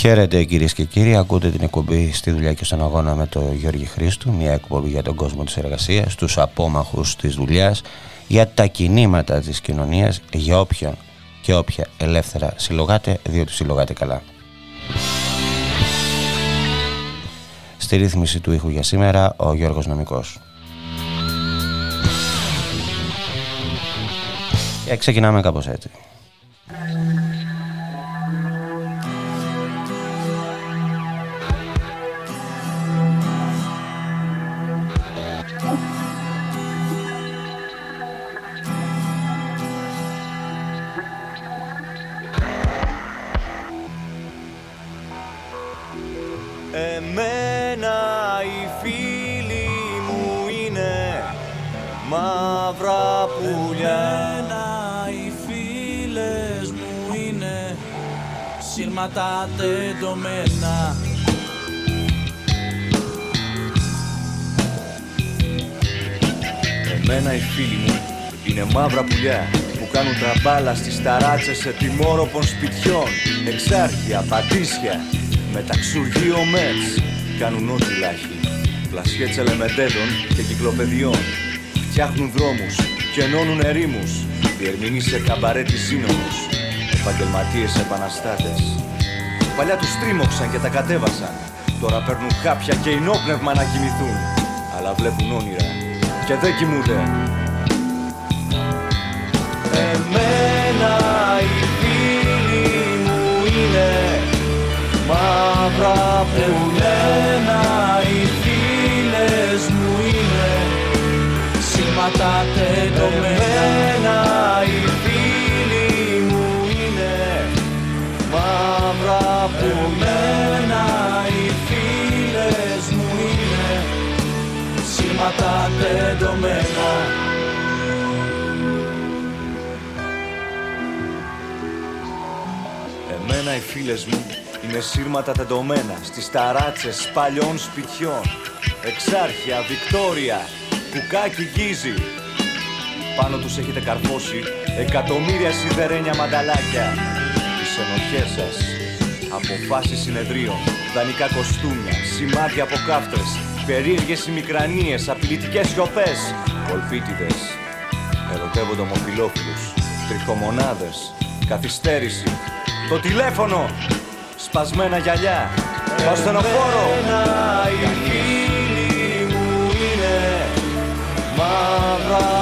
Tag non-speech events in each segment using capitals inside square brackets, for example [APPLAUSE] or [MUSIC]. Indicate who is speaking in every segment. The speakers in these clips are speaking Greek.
Speaker 1: Χαίρετε κυρίες και κύριοι, ακούτε την εκπομπή στη δουλειά και στον αγώνα με τον Γιώργη Χρήστου, μια εκπομπή για τον κόσμο της εργασίας, τους απόμαχους της δουλειάς, για τα κινήματα της κοινωνίας, για όποιον και όποια ελεύθερα συλλογάτε, διότι συλλογάτε καλά. Στη ρύθμιση του ήχου για σήμερα, ο Γιώργος Νομικός. Και ξεκινάμε κάπως έτσι.
Speaker 2: Τα τεντωμένα Εμένα οι φίλοι μου είναι μαύρα πουλιά που κάνουν τραμπάλα στις ταράτσες σε τιμόροπων σπιτιών. Εξάρχεια, πατήσια, μεταξουργείο μέτς Κάνουν ό,τι λάχοι, πλασιέ τσελεμεντέδων και κυκλοπαιδιών. Φτιάχνουν δρόμους και ενώνουν ερήμους. Διερμηνείς σε καμπαρέ της σύνομους Επαγγελματίες επαναστάτες Παλιά τους τρίμωξαν και τα κατέβασαν. Τώρα παίρνουν χάπια και ενόπνευμα να κοιμηθούν. Αλλά βλέπουν όνειρα και δεν κοιμούνται. Εμένα οι φίλοι μου είναι Μαύρα πουλένα οι φίλες μου είναι. Σήματα τεντωμένα από μένα οι φίλες μου είναι σήματα τεντωμένα. Εμένα οι φίλες μου είναι σύρματα τεντωμένα στις ταράτσες παλιών σπιτιών. Εξάρχεια, Βικτόρια, κουκάκι γκίζι Πάνω τους έχετε καρφώσει εκατομμύρια σιδερένια μανταλάκια. Τις ενοχές σας Αποφάσεις συνεδρίων, δανεικά κοστούμια, σημάδια από κάφτρες, περίεργες ημικρανίες, απειλητικές σιωπές, κολπίτιδες, ερωτεύονται ομοφιλόφιλους, τριχομονάδες, καθυστέρηση, το τηλέφωνο, σπασμένα γυαλιά, το ασθενοφόρο. Οι φίλοι μου είναι μαύρα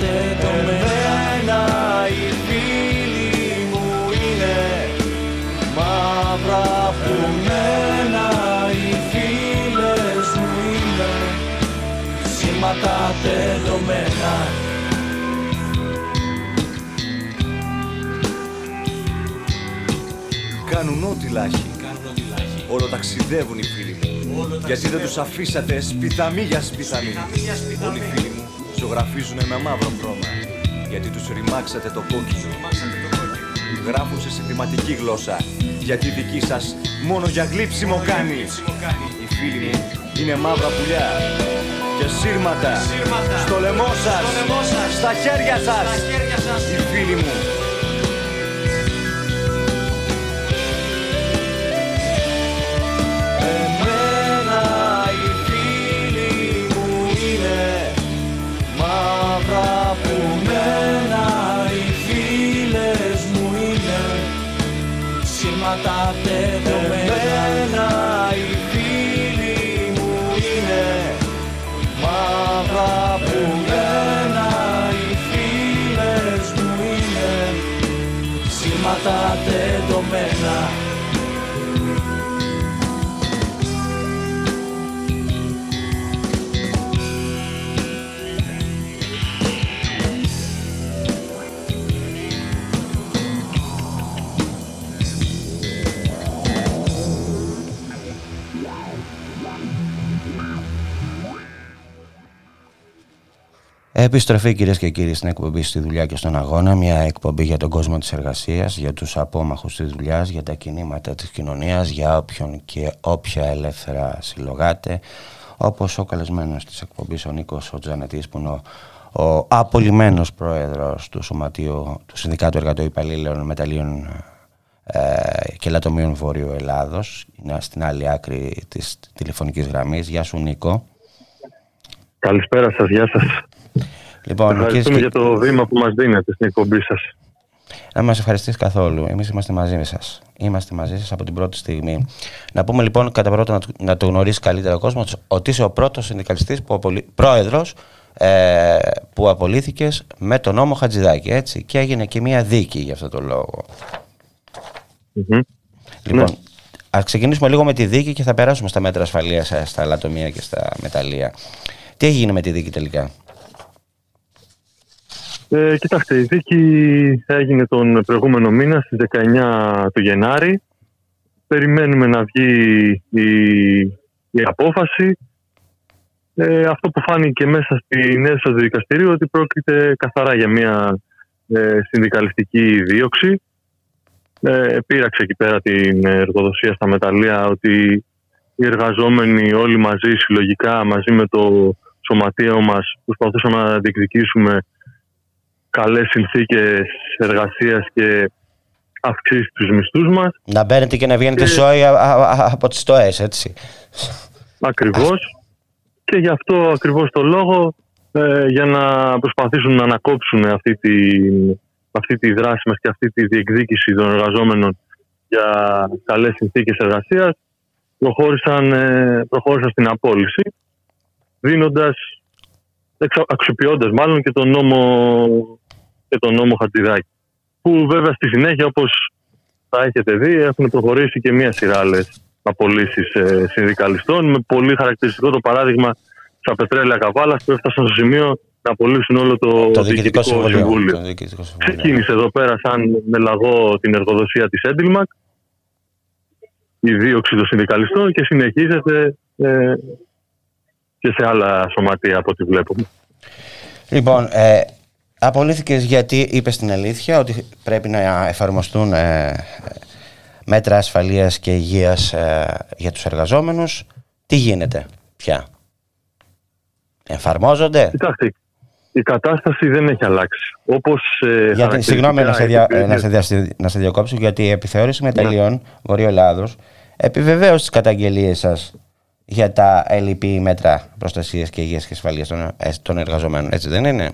Speaker 2: τα τεντωμένα οι φίλοι μου είναι. Μαύρα μένα οι φίλες μου είναι. Σήματα τεντωμένα Κάνουν ό,τι λάχει. Όλο ταξιδεύουν οι φίλοι μου. Γιατί δεν τους αφήσατε σπιθαμή για σπιθαμή Όλοι οι φίλοι μου ζωγραφίζουν με μαύρο χρώμα γιατί τους ρημάξατε το κόκκινο. Γράφουν σε συνθηματική γλώσσα γιατί δική σας μόνο για γλύψιμο κάνει. Οι φίλοι μου είναι μαύρα πουλιά και σύρματα στο λαιμό σας, στα χέρια σας. Οι φίλοι μου
Speaker 1: Επιστροφή κυρίες και κύριοι στην εκπομπή στη δουλειά και στον αγώνα. Μια εκπομπή για τον κόσμο της εργασίας, για τους απόμαχους της δουλειάς, για τα κινήματα της κοινωνίας, για όποιον και όποια ελεύθερα συλλογάτε. Όπως ο καλεσμένος της εκπομπής, ο Νίκος ο που είναι ο, ο απολυμμένος πρόεδρος του Σωματείου του Συνδικάτου Εργατοϊπαλλήλων Μεταλλίων ε, και Λατομείων Βόρειο Ελλάδος. Είναι στην άλλη άκρη της τηλεφωνικής γραμμής. Γεια σου Νίκο.
Speaker 3: Καλησπέρα σας, γεια σας.
Speaker 1: Λοιπόν,
Speaker 3: Ευχαριστούμε για το βήμα που μας δίνετε στην εκπομπή σας.
Speaker 1: Να μας ευχαριστήσει καθόλου. Εμείς είμαστε μαζί σας. Είμαστε μαζί σας από την πρώτη στιγμή. Να πούμε λοιπόν κατά πρώτον να το γνωρίσει καλύτερα ο κόσμος ότι είσαι ο πρώτος συνδικαλιστής που απολύ... πρόεδρος ε, που απολύθηκες με τον νόμο Χατζηδάκη έτσι και έγινε και μια δίκη για αυτό το λόγο.
Speaker 3: Mm-hmm.
Speaker 1: Λοιπόν, ναι. ας ξεκινήσουμε λίγο με τη δίκη και θα περάσουμε στα μέτρα ασφαλείας ε, στα λατομεία και στα μεταλλεία. Τι έγινε με τη δίκη τελικά;
Speaker 3: Ε, κοιτάξτε, η δίκη έγινε τον προηγούμενο μήνα στις 19 του Γενάρη. Περιμένουμε να βγει η, η απόφαση. Ε, αυτό που φάνηκε μέσα στην αίθουσα του δικαστηρίου ότι πρόκειται καθαρά για μια ε, συνδικαλιστική δίωξη. Ε, πήραξε εκεί πέρα την εργοδοσία στα μεταλλεία ότι οι εργαζόμενοι όλοι μαζί συλλογικά μαζί με το σωματείο μας προσπαθούσαμε να διεκδικήσουμε καλές συνθήκες εργασίας και αυξήσεις τους μισθούς μας.
Speaker 1: Να μπαίνετε και να βγαίνετε και... σόι από τις στοές, έτσι.
Speaker 3: Ακριβώς. και γι' αυτό ακριβώς το λόγο ε, για να προσπαθήσουν να ανακόψουν αυτή τη, αυτή τη δράση μας και αυτή τη διεκδίκηση των εργαζόμενων για καλές συνθήκες εργασίας προχώρησαν, ε, προχώρησαν στην απόλυση δίνοντας αξιοποιώντας μάλλον και τον νόμο, και τον νόμο Χατζηδάκη. Που βέβαια στη συνέχεια, όπως θα έχετε δει, έχουν προχωρήσει και μία σειρά άλλες απολύσεις ε, συνδικαλιστών. Με πολύ χαρακτηριστικό το παράδειγμα στα πετρέλαια Καβάλας που έφτασαν στο σημείο να απολύσουν όλο το,
Speaker 1: το Διοικητικό Συμβούλιο. συμβούλιο.
Speaker 3: Ξεκίνησε εδώ πέρα σαν με λαγό την εργοδοσία της Έντιλμακ, η δίωξη των συνδικαλιστών και συνεχίζεται ε, και σε άλλα σωματεία από ό,τι βλέπουμε.
Speaker 1: Λοιπόν, ε, απολύθηκες γιατί είπες την αλήθεια ότι πρέπει να εφαρμοστούν ε, μέτρα ασφαλείας και υγείας ε, για τους εργαζόμενους. Τι γίνεται πια; Εφαρμόζονται;
Speaker 3: Κοιτάξτε, η κατάσταση δεν έχει αλλάξει. Όπως, ε,
Speaker 1: γιατί, συγγνώμη να σε, δια, να, σε να σε διακόψω, γιατί η επιθεώρηση μεταλλιών ναι. Βορείου Ελλάδος επιβεβαίωσε τις καταγγελίες σας για τα ελληπή μέτρα προστασίας και υγείας και ασφαλείας των, ε, των εργαζομένων. Έτσι δεν είναι;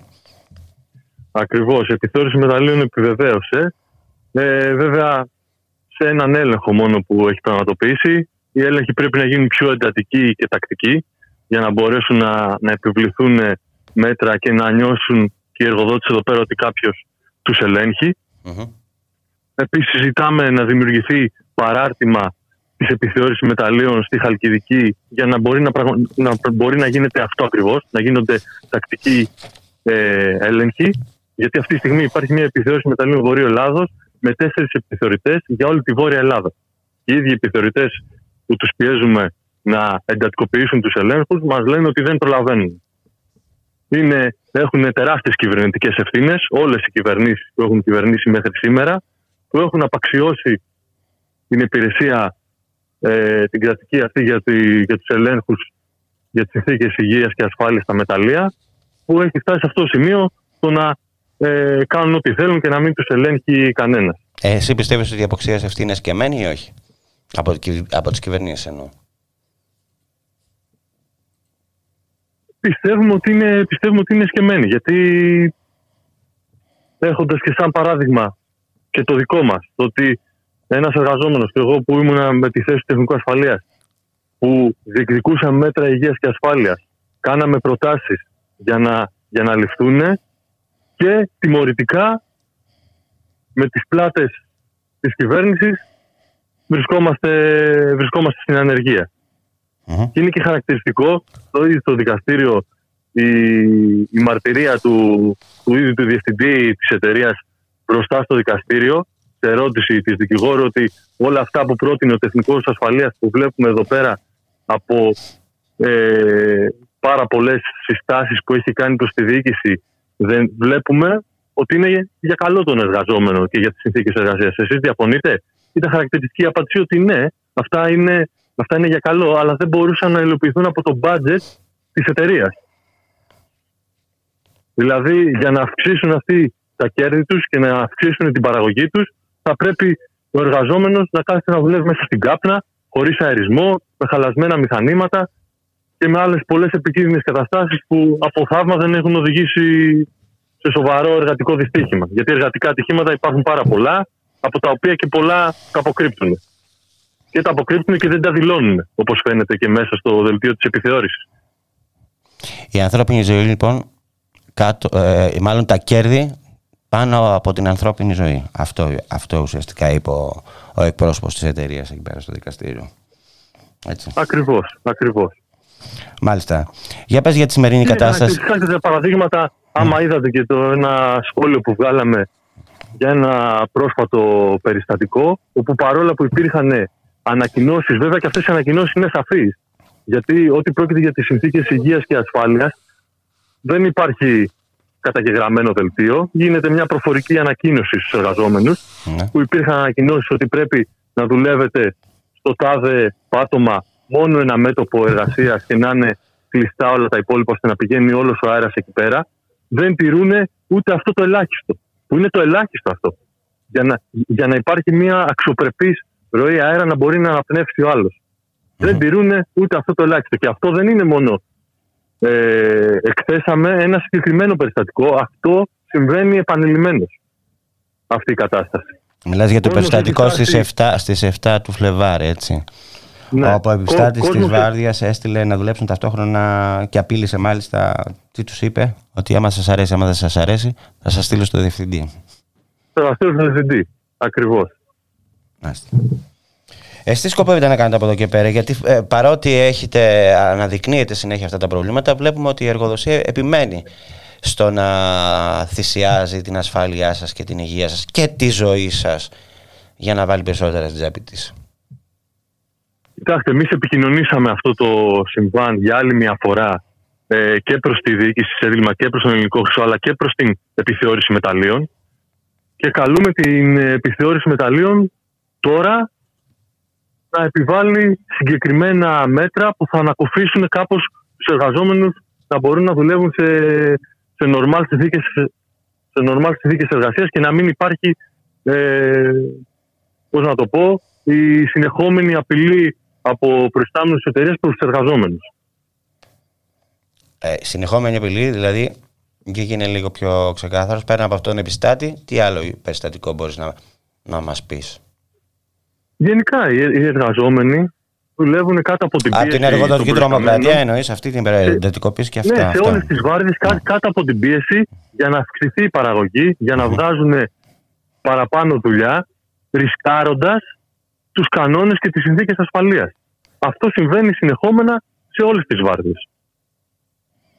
Speaker 3: Ακριβώς. Η επιθεώρηση μεταλλίων επιβεβαίωσε. Ε, βέβαια, σε έναν έλεγχο μόνο που έχει πραγματοποιήσει, οι έλεγχοι πρέπει να γίνουν πιο εντατικοί και τακτικοί για να μπορέσουν να, να επιβληθούν μέτρα και να νιώσουν και οι εργοδότες εδώ πέρα ότι κάποιος τους ελέγχει. Mm-hmm. Επίσης, ζητάμε να δημιουργηθεί παράρτημα της επιθεώρησης μεταλλίων στη Χαλκιδική για να μπορεί να, να, μπορεί να γίνεται αυτό ακριβώς, να γίνονται τακτικοί ε, έλεγχοι. Γιατί αυτή τη στιγμή υπάρχει μια επιθεώρηση μεταλλίων Βορείου Ελλάδος με τέσσερις επιθεωρητές για όλη τη Βόρεια Ελλάδα. Οι ίδιοι επιθεωρητές που τους πιέζουμε να εντατικοποιήσουν τους ελέγχους μας λένε ότι δεν προλαβαίνουν. Είναι, έχουν τεράστιες κυβερνητικές ευθύνες, όλες οι κυβερνήσεις που έχουν κυβερνήσει μέχρι σήμερα, που έχουν απαξιώσει την υπηρεσία ε, την κρατική αυτή για, τη, για τους ελέγχους για τις συνθήκες υγείας και ασφάλειας στα μεταλλεία που έχει φτάσει σε αυτό το σημείο το να ε, κάνουν ό,τι θέλουν και να μην τους ελέγχει κανένας.
Speaker 1: Ε, εσύ πιστεύεις ότι η αποξίαση αυτή είναι σκεμμένη ή όχι; Από, από τις κυβερνήσεις εννοώ.
Speaker 3: Πιστεύουμε ότι είναι, πιστεύουμε ότι είναι σκεμμένη γιατί έχοντας και σαν παράδειγμα και το δικό μας το ότι ένας εργαζόμενος και εγώ που ήμουν με τη θέση του τεχνικού ασφαλείας, που διεκδικούσαμε μέτρα υγείας και ασφάλειας, κάναμε προτάσεις για να, για να ληφθούν και τιμωρητικά με τις πλάτες της κυβέρνησης βρισκόμαστε, βρισκόμαστε στην ανεργία. Και είναι και χαρακτηριστικό το ίδιο το δικαστήριο η, η μαρτυρία του, του ίδιου του διευθυντή της εταιρείας μπροστά στο δικαστήριο σε ερώτηση της δικηγόρου ότι όλα αυτά που πρότεινε ο τεχνικός ασφαλείας που βλέπουμε εδώ πέρα από ε, πάρα πολλές συστάσεις που έχει κάνει προς τη διοίκηση, δεν βλέπουμε ότι είναι για καλό των εργαζόμενων και για τις συνθήκες εργασίας. Εσείς διαφωνείτε, ήταν χαρακτηριστική απάντηση ότι ναι, αυτά είναι, αυτά είναι για καλό, αλλά δεν μπορούσαν να υλοποιηθούν από το budget της εταιρείας. Δηλαδή, για να αυξήσουν αυτοί τα κέρδη τους και να αυξήσουν την παραγωγή τους, θα πρέπει ο εργαζόμενος να κάθεται να δουλεύει μέσα στην κάπνα, χωρίς αερισμό, με χαλασμένα μηχανήματα και με άλλες πολλές επικίνδυνες καταστάσεις που από θαύμα δεν έχουν οδηγήσει σε σοβαρό εργατικό δυστύχημα. Γιατί εργατικά ατυχήματα υπάρχουν πάρα πολλά, από τα οποία και πολλά τα αποκρύπτουν. Και τα αποκρύπτουν και δεν τα δηλώνουν, όπως φαίνεται και μέσα στο δελτίο της επιθεώρησης.
Speaker 1: Η ανθρώπινη ζωή, λοιπόν, κάτω, ε, μάλλον τα κέρδη πάνω από την ανθρώπινη ζωή. Αυτό, αυτό ουσιαστικά είπε ο, ο εκπρόσωπος της εταιρείας εκεί πέρα στο δικαστήριο.
Speaker 3: Έτσι. Ακριβώς, ακριβώς.
Speaker 1: Μάλιστα. Για πες για τη σημερινή
Speaker 3: και
Speaker 1: κατάσταση.
Speaker 3: Χάσετε παραδείγματα, άμα είδατε και το ένα σχόλιο που βγάλαμε για ένα πρόσφατο περιστατικό, όπου παρόλα που υπήρχαν ανακοινώσεις, βέβαια και αυτές οι ανακοινώσεις είναι σαφείς. Γιατί ό,τι πρόκειται για τις συνθήκες υγείας και ασφάλειας, δεν υπάρχει καταγεγραμμένο δελτίο. Γίνεται μια προφορική ανακοίνωση στους εργαζόμενους, ναι. που υπήρχαν ανακοινώσεις ότι πρέπει να δουλεύετε στο τάδε πάτωμα μόνο ένα μέτωπο εργασίας και να είναι κλειστά όλα τα υπόλοιπα ώστε να πηγαίνει όλος ο αέρας εκεί πέρα. Δεν τηρούν ούτε αυτό το ελάχιστο. Που είναι το ελάχιστο αυτό. Για να, για να υπάρχει μια αξιοπρεπής ροή αέρα να μπορεί να αναπνεύσει ο αλλο Δεν τηρούν ούτε αυτό το ελάχιστο. Και αυτό δεν είναι μόνο ε, εκθέσαμε ένα συγκεκριμένο περιστατικό. Αυτό συμβαίνει επανειλημμένως αυτή η κατάσταση.
Speaker 1: Μιλάς για το περιστατικό στις 7, στις 7 του Φλεβάρη, έτσι. Ναι. Όπου ο επιστάτης της Βάρδιας έστειλε να δουλέψουν ταυτόχρονα και απείλησε μάλιστα. Τι τους είπε, Ότι άμα σας αρέσει, άμα δεν σας αρέσει, θα σας στείλω στο διευθυντή.
Speaker 3: Θα σας στείλω στο διευθυντή. Ακριβώς.
Speaker 1: Εσείς τι σκοπεύετε να κάνετε από εδώ και πέρα, γιατί ε, παρότι έχετε, αναδεικνύετε συνέχεια αυτά τα προβλήματα, βλέπουμε ότι η εργοδοσία επιμένει στο να θυσιάζει την ασφάλειά σας και την υγεία σας και τη ζωή σας για να βάλει περισσότερα στην τσέπη της.
Speaker 3: Κοιτάξτε, εμείς επικοινωνήσαμε αυτό το συμβάν για άλλη μια φορά ε, και προς τη διοίκηση τη ΕΔΙΛΜΑ και προς τον ελληνικό χρυσό, αλλά και προς την επιθεώρηση μεταλλίων. Και καλούμε την επιθεώρηση μεταλλίων τώρα να επιβάλλει συγκεκριμένα μέτρα που θα ανακοφίσουν κάπως τους εργαζόμενους να μπορούν να δουλεύουν σε, σε νορμάλ συνθήκες, σε νορμάλ συνθήκες εργασίας και να μην υπάρχει, ε, πώς να το πω, η συνεχόμενη απειλή από προϊστάμενους εταιρείε προς τους εργαζόμενους.
Speaker 1: Ε, συνεχόμενη απειλή, δηλαδή, και γίνει λίγο πιο ξεκάθαρος, πέρα από αυτόν τον επιστάτη, τι άλλο περιστατικό μπορείς να, να μας πεις;
Speaker 3: Γενικά οι εργαζόμενοι δουλεύουν κάτω από την πίεση.
Speaker 1: Από την εργοδοτική τρομοκρατία εννοείς αυτή την εντατικοποίηση και αυτά.
Speaker 3: Ναι, σε όλες τις βάρδιε κάτω από την πίεση για να αυξηθεί η παραγωγή, για να βγάζουν παραπάνω δουλειά, ρισκάροντας τους κανόνες και τις συνθήκες ασφαλείας. Αυτό συμβαίνει συνεχόμενα σε όλες τις βάρδιε.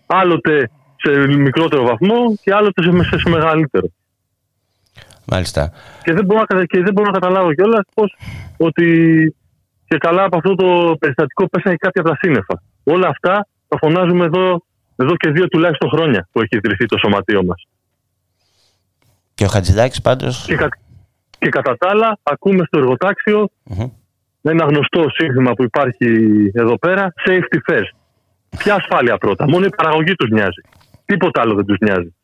Speaker 3: Άλλοτε σε μικρότερο βαθμό και άλλοτε σε μεγαλύτερο.
Speaker 1: Μάλιστα.
Speaker 3: Και δεν μπορώ, και δεν μπορώ να καταλάβω κιόλας πώ ότι και καλά από αυτό το περιστατικό πέσανε κάποια από τα σύννεφα. Όλα αυτά τα φωνάζουμε εδώ, εδώ και δύο τουλάχιστον χρόνια που έχει ιδρυθεί το σωματείο μας.
Speaker 1: Και ο Χατζηδάκης πάντω.
Speaker 3: Και, κα, και κατά τα άλλα, ακούμε στο εργοτάξιο mm-hmm. ένα γνωστό σύνθημα που υπάρχει εδώ πέρα, safety first. Ποια ασφάλεια πρώτα. Μόνο η παραγωγή τους νοιάζει. Τίποτα άλλο δεν τους νοιάζει.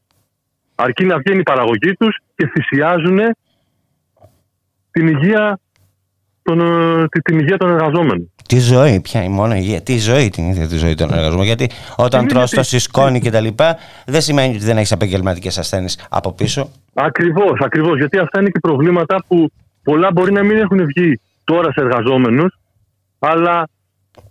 Speaker 3: Αρκεί να βγαίνει η παραγωγή τους και θυσιάζουν την υγεία των, ε, την υγεία των εργαζόμενων.
Speaker 1: Τη ζωή, πια η μόνο υγεία. Τη ζωή την ίδια τη ζωή των εργαζόμενων. Γιατί όταν τρως το συσκόνη και τα λοιπά, δεν σημαίνει ότι δεν έχεις επαγγελματικές ασθένειες από πίσω.
Speaker 3: Ακριβώς, ακριβώς. Γιατί αυτά είναι και προβλήματα που πολλά μπορεί να μην έχουν βγει τώρα σε εργαζόμενους, αλλά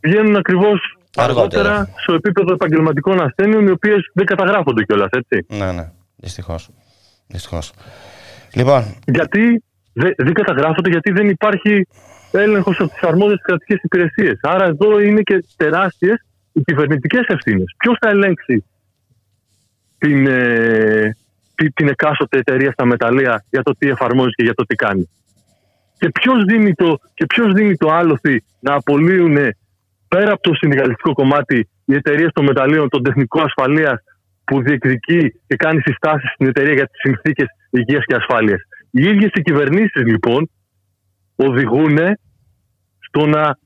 Speaker 3: βγαίνουν ακριβώς αργότερα στο επίπεδο επαγγελματικών ασθένειων, οι οποίες δεν καταγράφονται κιόλας, έτσι.
Speaker 1: Ναι, ναι. Δυστυχώς. Δυστυχώς. Λοιπόν.
Speaker 3: Γιατί δεν, δεν καταγράφονται, γιατί δεν υπάρχει έλεγχος από τις αρμόδιες κρατικές υπηρεσίες. Άρα εδώ είναι και τεράστιες οι κυβερνητικές ευθύνες. Ποιος θα ελέγξει την, ε, την εκάστοτε εταιρεία στα μεταλλεία για το τι εφαρμόζει και για το τι κάνει; Και ποιος δίνει, το, και ποιος δίνει το άλοθη να απολύουν πέρα από το συνδικαλιστικό κομμάτι οι εταιρείες των μεταλλίων, των τεχνικών ασφαλείας που διεκδικεί και κάνει συστάσεις στην εταιρεία για τις συνθήκες υγείας και ασφάλειας. Οι ίδιες οι κυβερνήσεις λοιπόν οδηγούν στο να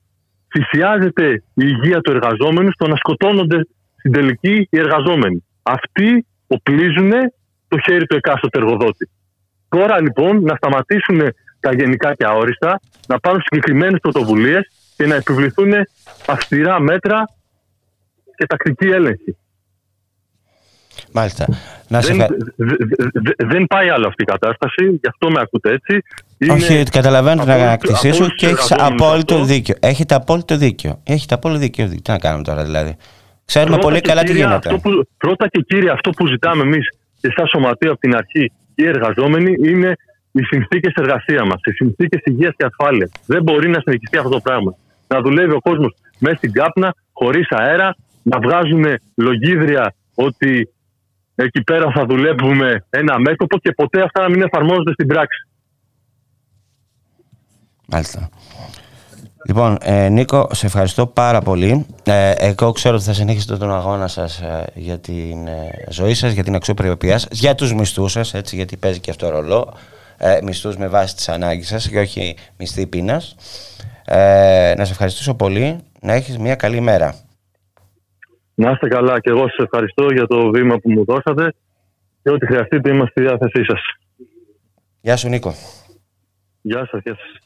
Speaker 3: θυσιάζεται η υγεία του εργαζόμενου, στο να σκοτώνονται στην τελική οι εργαζόμενοι. Αυτοί
Speaker 4: οπλίζουν το χέρι του εκάστοτε εργοδότη. Τώρα λοιπόν να σταματήσουν τα γενικά και αόριστα, να πάρουν συγκεκριμένες πρωτοβουλίες και να επιβληθούν αυστηρά μέτρα και τακτική έλεγχη.
Speaker 1: Μάλιστα.
Speaker 4: Να δεν, σε... δεν πάει άλλο αυτή η κατάσταση, γι' αυτό με ακούτε έτσι.
Speaker 1: Όχι, καταλαβαίνω την αγανακτησία σου και έχεις απόλυτο δίκιο. Έχετε απόλυτο δίκιο. Έχετε απόλυτο δίκιο. Τι να κάνουμε τώρα δηλαδή; Ξέρουμε πολύ καλά τι γίνεται.
Speaker 4: που, πρώτα και κύριε, αυτό που ζητάμε εμείς και στα σωματεία από την αρχή οι εργαζόμενοι είναι οι συνθήκες εργασίας μας, οι συνθήκες υγείας και ασφάλειας. Δεν μπορεί να συνεχιστεί αυτό το πράγμα. Να δουλεύει ο κόσμος μέσα στην κάπνα, χωρίς αέρα, να βγάζουν λογίδρια ότι εκεί πέρα θα δουλεύουμε ένα μέτωπο και ποτέ αυτά να μην εφαρμόζονται στην πράξη.
Speaker 1: Μάλιστα. Λοιπόν, ε, Νίκο, σε ευχαριστώ πάρα πολύ. Ε, εγώ ξέρω ότι θα συνεχίσετε τον αγώνα σας ε, για την ε, ζωή σας, για την αξιοπρέπειά σας, για τους μισθούς σας, έτσι, γιατί παίζει και αυτό ρολό. Ε, μισθούς με βάση τις ανάγκες σας και όχι μισθή πείνας. Ε, να σε ευχαριστήσω πολύ. Να έχεις μια καλή μέρα.
Speaker 4: Να είστε καλά και εγώ σας ευχαριστώ για το βήμα που μου δώσατε και ό,τι χρειαστείτε είμαστε στη διάθεσή σας.
Speaker 1: Γεια σου Νίκο.
Speaker 4: Γεια σας, γεια σας.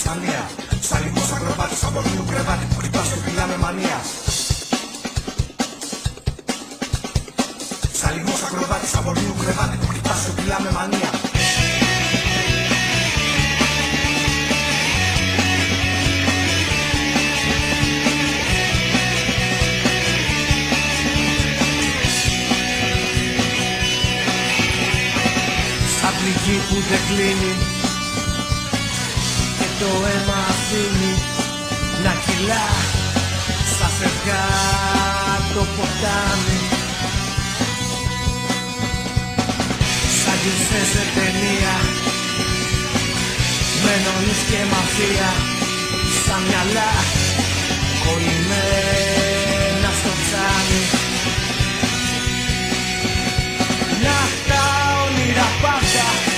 Speaker 4: της μανίας Σαλιμπός ακροβάτης από του κρεβάτι που ρυπάς του με μανίας. Σαλιμπός ακροβάτης από του κρεβάτι που ρυπάς του με μανία. Σαν πληγή που δεν κλείνει το αίμα αφήνει να κυλά. Στα φευγά το ποτάμι. Σαν κλειστές σε ταινία. Με νονείς και μαφία σαν μυαλά. Κολλημένα στο τσάμι Να τα όνειρα πάντα.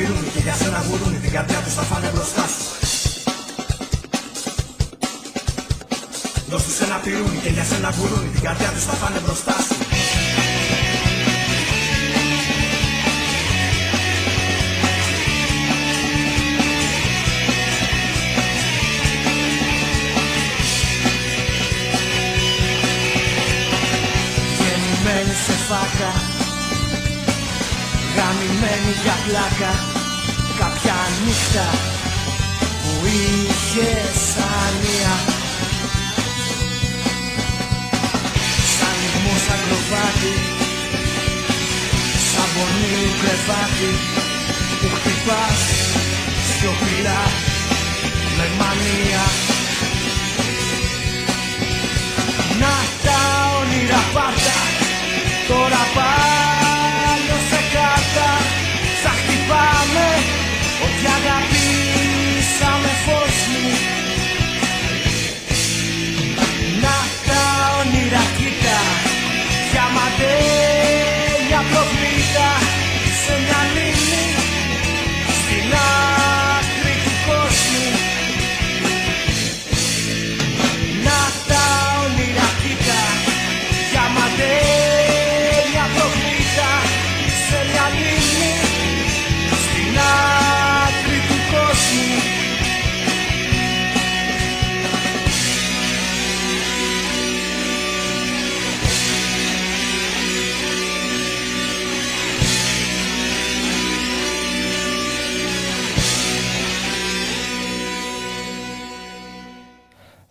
Speaker 4: φιλούνι και για σένα γουρούνι Την καρδιά τους θα φάνε μπροστά σου. Δώσ' τους ένα πυρούνι και για σένα γουρούνι Την καρδιά τους θα φάνε μπροστά σου. Γαμημένη σε φάκα Γαμημένη για πλάκα νύχτα που είχε σανία. Σαν λιγμός σαν κροβάτι Σαν πονίου κρεβάτι Που χτυπάς σιωπηλά με μανία. Να τα όνειρα πάντα Τώρα πάνω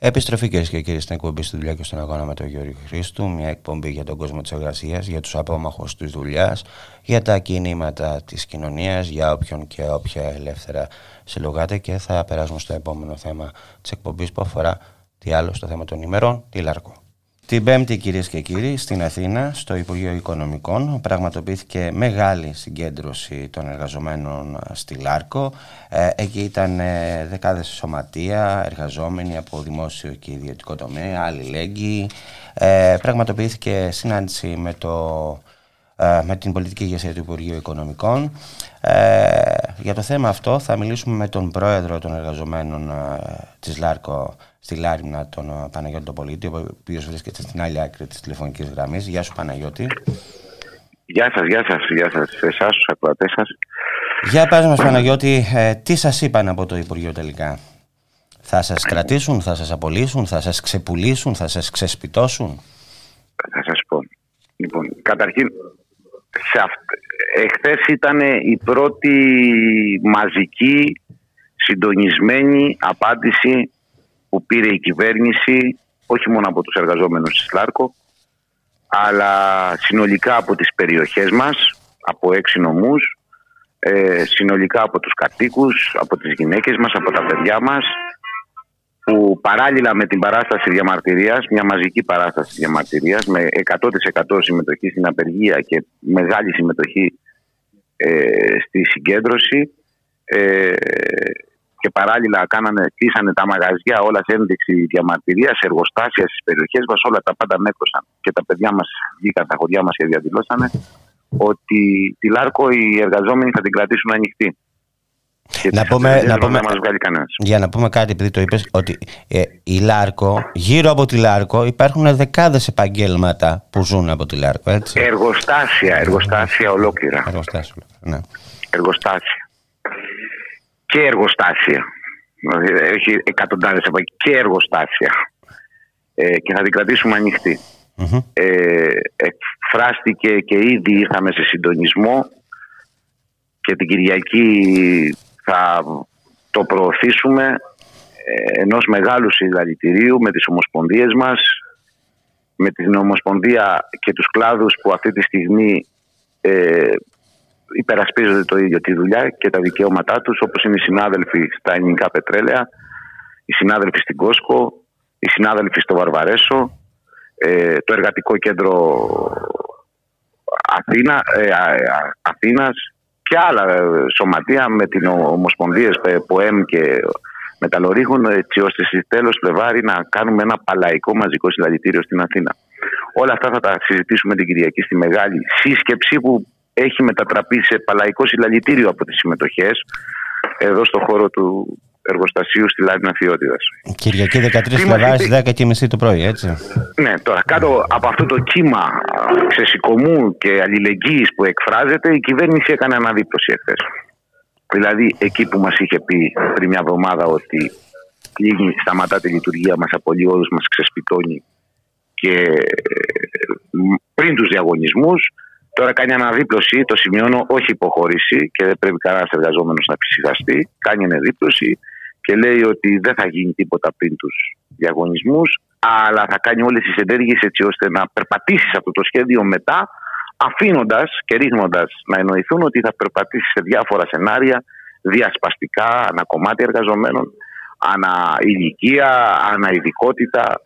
Speaker 1: Επιστροφή κυρίες και κύριοι στην εκπομπή στη δουλειά και στον αγώνα με τον Γιώργο Χρήστου. Μια εκπομπή για τον κόσμο της εργασίας, για τους απόμαχους της δουλειάς, για τα κινήματα της κοινωνίας, για όποιον και όποια ελεύθερα συλλογάτε. Και θα περάσουμε στο επόμενο θέμα της εκπομπής που αφορά τι άλλο στο θέμα των ημερών, τη Λαρκό. Την Πέμπτη, κυρίες και κύριοι, στην Αθήνα, στο Υπουργείο Οικονομικών, πραγματοποιήθηκε μεγάλη συγκέντρωση των εργαζομένων στη Λάρκο. Ε, εκεί ήταν ε, δεκάδες σωματεία, εργαζόμενοι από δημόσιο και ιδιωτικό τομέα, αλληλέγγυοι. Ε, πραγματοποιήθηκε συνάντηση με, το, ε, με την πολιτική ηγεσία του Υπουργείου Οικονομικών. Ε, για το θέμα αυτό θα μιλήσουμε με τον πρόεδρο των εργαζομένων ε, της Λάρκο, στη Λάρινα, τον ε, Παναγιώτη τον Πολίτη, ο οποίος βρίσκεται στην άλλη άκρη της τηλεφωνικής γραμμής. Γεια σου Παναγιώτη.
Speaker 5: Γεια σας, γεια σας, γεια σας, σε εσάς, στους ακροατές σας.
Speaker 1: Για πες μας Παναγιώτη, ε, τι σας είπαν από το Υπουργείο τελικά; Θα σας κρατήσουν, θα σας απολύσουν, θα σας ξεπουλήσουν, θα σας ξεσπιτώσουν;
Speaker 5: Θα σας πω. Λοιπόν, καταρχήν, σε αυ... εχθές ήταν η πρώτη μαζική συντονισμένη απάντηση που πήρε η κυβέρνηση όχι μόνο από τους εργαζόμενους της Λάρκο αλλά συνολικά από τις περιοχές μας, από έξι νομούς, ε, συνολικά από τους κατοίκους, από τις γυναίκες μας, από τα παιδιά μας που παράλληλα με την παράσταση διαμαρτυρίας, μια μαζική παράσταση διαμαρτυρίας με 100% συμμετοχή στην απεργία και μεγάλη συμμετοχή ε, στη συγκέντρωση ε, και παράλληλα κάνανε, κλείσανε τα μαγαζιά όλα σε ένδειξη διαμαρτυρίας, σε εργοστάσια στις περιοχές μας. Όλα τα πάντα μέτρωσαν. Και τα παιδιά μας βγήκαν στα χωριά μας και διαδηλώσανε ότι τη Λάρκο οι εργαζόμενοι θα την κρατήσουν ανοιχτή. Και
Speaker 1: Να
Speaker 5: τις
Speaker 1: πούμε,
Speaker 5: εταιρείες
Speaker 1: να
Speaker 5: δεν
Speaker 1: πούμε,
Speaker 5: θα μας βγάλει κανένας.
Speaker 1: για να πούμε κάτι, επειδή το είπες, ότι ε, η Λάρκο, γύρω από τη Λάρκο υπάρχουν δεκάδες επαγγέλματα που ζουν από τη Λάρκο, έτσι.
Speaker 5: Εργοστάσια, εργοστάσια ολόκληρα.
Speaker 1: Εργοστάσιο, ναι.
Speaker 5: Εργοστάσια. Και εργοστάσια. Δηλαδή, Έχει εκατοντάδες επαγγέλματα και εργοστάσια. Ε, και θα την κρατήσουμε ανοιχτή.
Speaker 1: Μμμ.
Speaker 5: ε, εκφράστηκε και ήδη ήρθαμε σε συντονισμό και την Κυριακή θα το προωθήσουμε ε, ενός μεγάλου συλλαλητηρίου με τις ομοσπονδίες μας με την Ομοσπονδία και τους κλάδους που αυτή τη στιγμή ε, υπερασπίζονται το ίδιο τη δουλειά και τα δικαιώματά τους όπως είναι οι συνάδελφοι στα ελληνικά πετρέλαια οι συνάδελφοι στην Κόσκο οι συνάδελφοι στο Βαρβαρέσο ε, το Εργατικό Κέντρο Αθήνα, ε, Α- Α- Αθήνας και άλλα ε, σωματεία με την ο- Ομοσπονδίες ε, ΠΟΕΜ και Μεταλλορίχων έτσι ώστε στις τέλος Φλεβάρι να κάνουμε ένα παλαϊκό μαζικό συλλαλητήριο στην Αθήνα. Όλα αυτά θα τα συζητήσουμε την Κυριακή στη μεγάλη σύσκεψη που έχει μετατραπεί σε παλαϊκό συλλαλητήριο από τις συμμετοχές εδώ στο χώρο του εργοστασίου στη Λάρινα Θειότητας.
Speaker 1: Κυριακή 13
Speaker 5: Τι μας
Speaker 1: Φλεβάρι
Speaker 5: είπε-
Speaker 1: στις 10.30 το πρωί, έτσι.
Speaker 5: Ναι, τώρα κάτω από αυτό το κύμα α, ξεσηκωμού και αλληλεγγύης που εκφράζεται, η κυβέρνηση έκανε αναδίπλωση εχθές. Δηλαδή, εκεί που μας είχε πει πριν μια εβδομάδα ότι κλείνει, σταματά τη λειτουργία μας, απολύει όλους μας, ξεσπιτώνει και ε, πριν τους διαγωνισμούς Τώρα κάνει αναδίπλωση, το σημειώνω, όχι υποχώρηση και δεν πρέπει κανένας εργαζόμενος να φυσικαστεί. Κάνει αναδίπλωση και λέει ότι δεν θα γίνει τίποτα πριν τους διαγωνισμούς, αλλά θα κάνει όλες τις ενέργειες έτσι ώστε να περπατήσεις αυτό το σχέδιο μετά, αφήνοντας και ρίχνοντας να εννοηθούν ότι θα περπατήσεις σε διάφορα σενάρια διασπαστικά, ανακομμάτια εργαζομένων, ανα ηλικία, ανα ειδικότητα,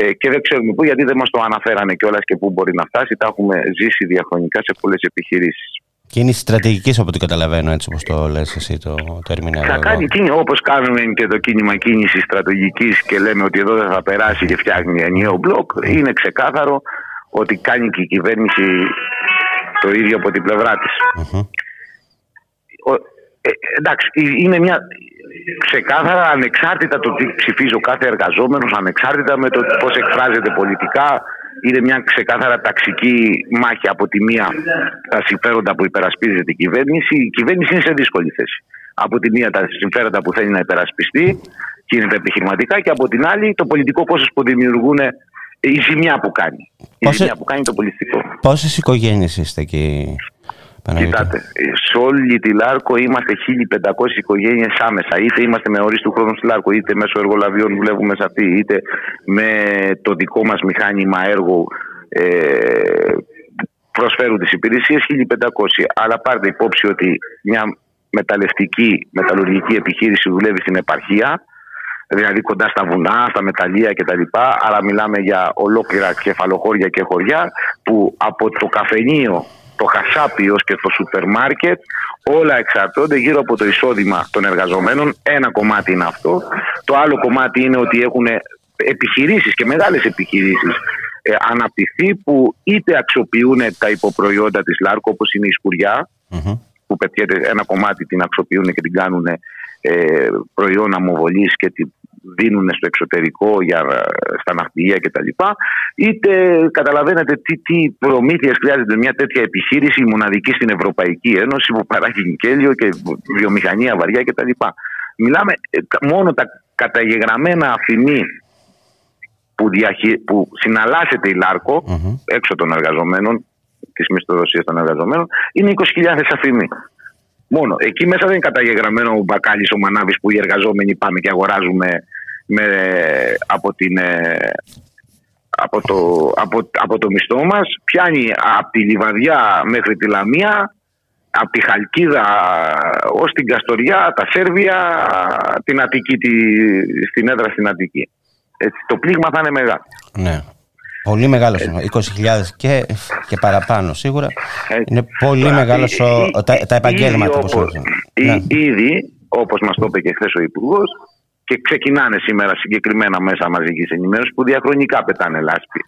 Speaker 5: ε, και δεν ξέρουμε πού, γιατί δεν μας το αναφέρανε κιόλας και πού μπορεί να φτάσει. Τα έχουμε ζήσει διαχρονικά σε πολλές επιχειρήσεις.
Speaker 1: Κίνηση στρατηγική, από ό,τι καταλαβαίνω, έτσι όπως το λες εσύ το, το
Speaker 5: Θα κάνει κίνηση, όπως κάνουμε και το κίνημα κίνησης στρατηγικής και λέμε ότι εδώ δεν θα περάσει και φτιάχνει ενιαίο μπλοκ. Είναι ξεκάθαρο ότι κάνει και η κυβέρνηση το ίδιο από την πλευρά της. Ε, εντάξει, είναι μια, ξεκάθαρα ανεξάρτητα το τι ψηφίζει ο κάθε εργαζόμενος, ανεξάρτητα με το πώς εκφράζεται πολιτικά. Είναι μια ξεκάθαρα ταξική μάχη από τη μία τα συμφέροντα που υπερασπίζεται η κυβέρνηση. Η κυβέρνηση είναι σε δύσκολη θέση. Από τη μία τα συμφέροντα που θέλει να υπερασπιστεί, κινείται επιχειρηματικά, και από την άλλη το πολιτικό κόστος που δημιουργούν η ζημιά που κάνει. Η ζημιά που κάνει το πολιτικό.
Speaker 1: Πόσες οικογένειες είστε εκεί
Speaker 5: Κοιτάτε, σε όλη τη Λάρκο είμαστε 1500 οικογένειες άμεσα. Είτε είμαστε με ορίστου χρόνου στη Λάρκο, είτε μέσω εργολαβίων δουλεύουμε σε αυτή, είτε με το δικό μας μηχάνημα έργου ε, προσφέρουν τις υπηρεσίες 1500. Αλλά πάρτε υπόψη ότι μια μεταλλευτική, μεταλλουργική επιχείρηση δουλεύει στην επαρχία, δηλαδή κοντά στα βουνά, στα μεταλλεία κτλ. Αλλά μιλάμε για ολόκληρα κεφαλοχώρια και χωριά που από το καφενείο το χασάπι ως και το σούπερ μάρκετ όλα εξαρτώνται γύρω από το εισόδημα των εργαζομένων. Ένα κομμάτι είναι αυτό. Το άλλο κομμάτι είναι ότι έχουν επιχειρήσεις και μεγάλες επιχειρήσεις ε, αναπτυχθεί που είτε αξιοποιούν τα υποπροϊόντα της ΛΑΡΚΟ όπως είναι η σκουρια που πετιέται ένα κομμάτι την αξιοποιούν και την κάνουν ε, προϊόν αμοβολής και την δίνουν στο εξωτερικό για, στα ναυπηγεία κτλ. Είτε καταλαβαίνετε τι, τι προμήθειες χρειάζεται μια τέτοια επιχείρηση, μοναδική στην Ευρωπαϊκή Ένωση που παράγει νικέλιο και βιομηχανία βαριά κτλ. Μιλάμε ε, μόνο τα καταγεγραμμένα αφημί που, διαχει... που συναλλάσσεται η Λάρκο έξω των εργαζομένων, της μισθοδοσίας των εργαζομένων, είναι 20.000 αφημί. Μόνο. Εκεί μέσα δεν είναι καταγεγραμμένο ο μπακάλι, ο μανάβης που οι εργαζόμενοι πάμε και αγοράζουμε με, από, την, ε, από, το, από, από το μισθό μας. Πιάνει από τη Λιβαδιά μέχρι τη Λαμία, από τη Χαλκίδα ως την Καστοριά, τα Σέρβια, την Αττική, τη, στην έδρα στην Αττική. Έτσι, το πλήγμα θα είναι μεγάλο.
Speaker 1: Ναι. Πολύ μεγάλο, 20.000 και, και παραπάνω σίγουρα. Είναι πολύ μεγάλο τα, τα επαγγέλματα που
Speaker 5: ναι. Ήδη, όπως μας το είπε και χθες ο Υπουργός, και ξεκινάνε σήμερα συγκεκριμένα μέσα μαζικής ενημέρωσης που διαχρονικά πετάνε λάσπη.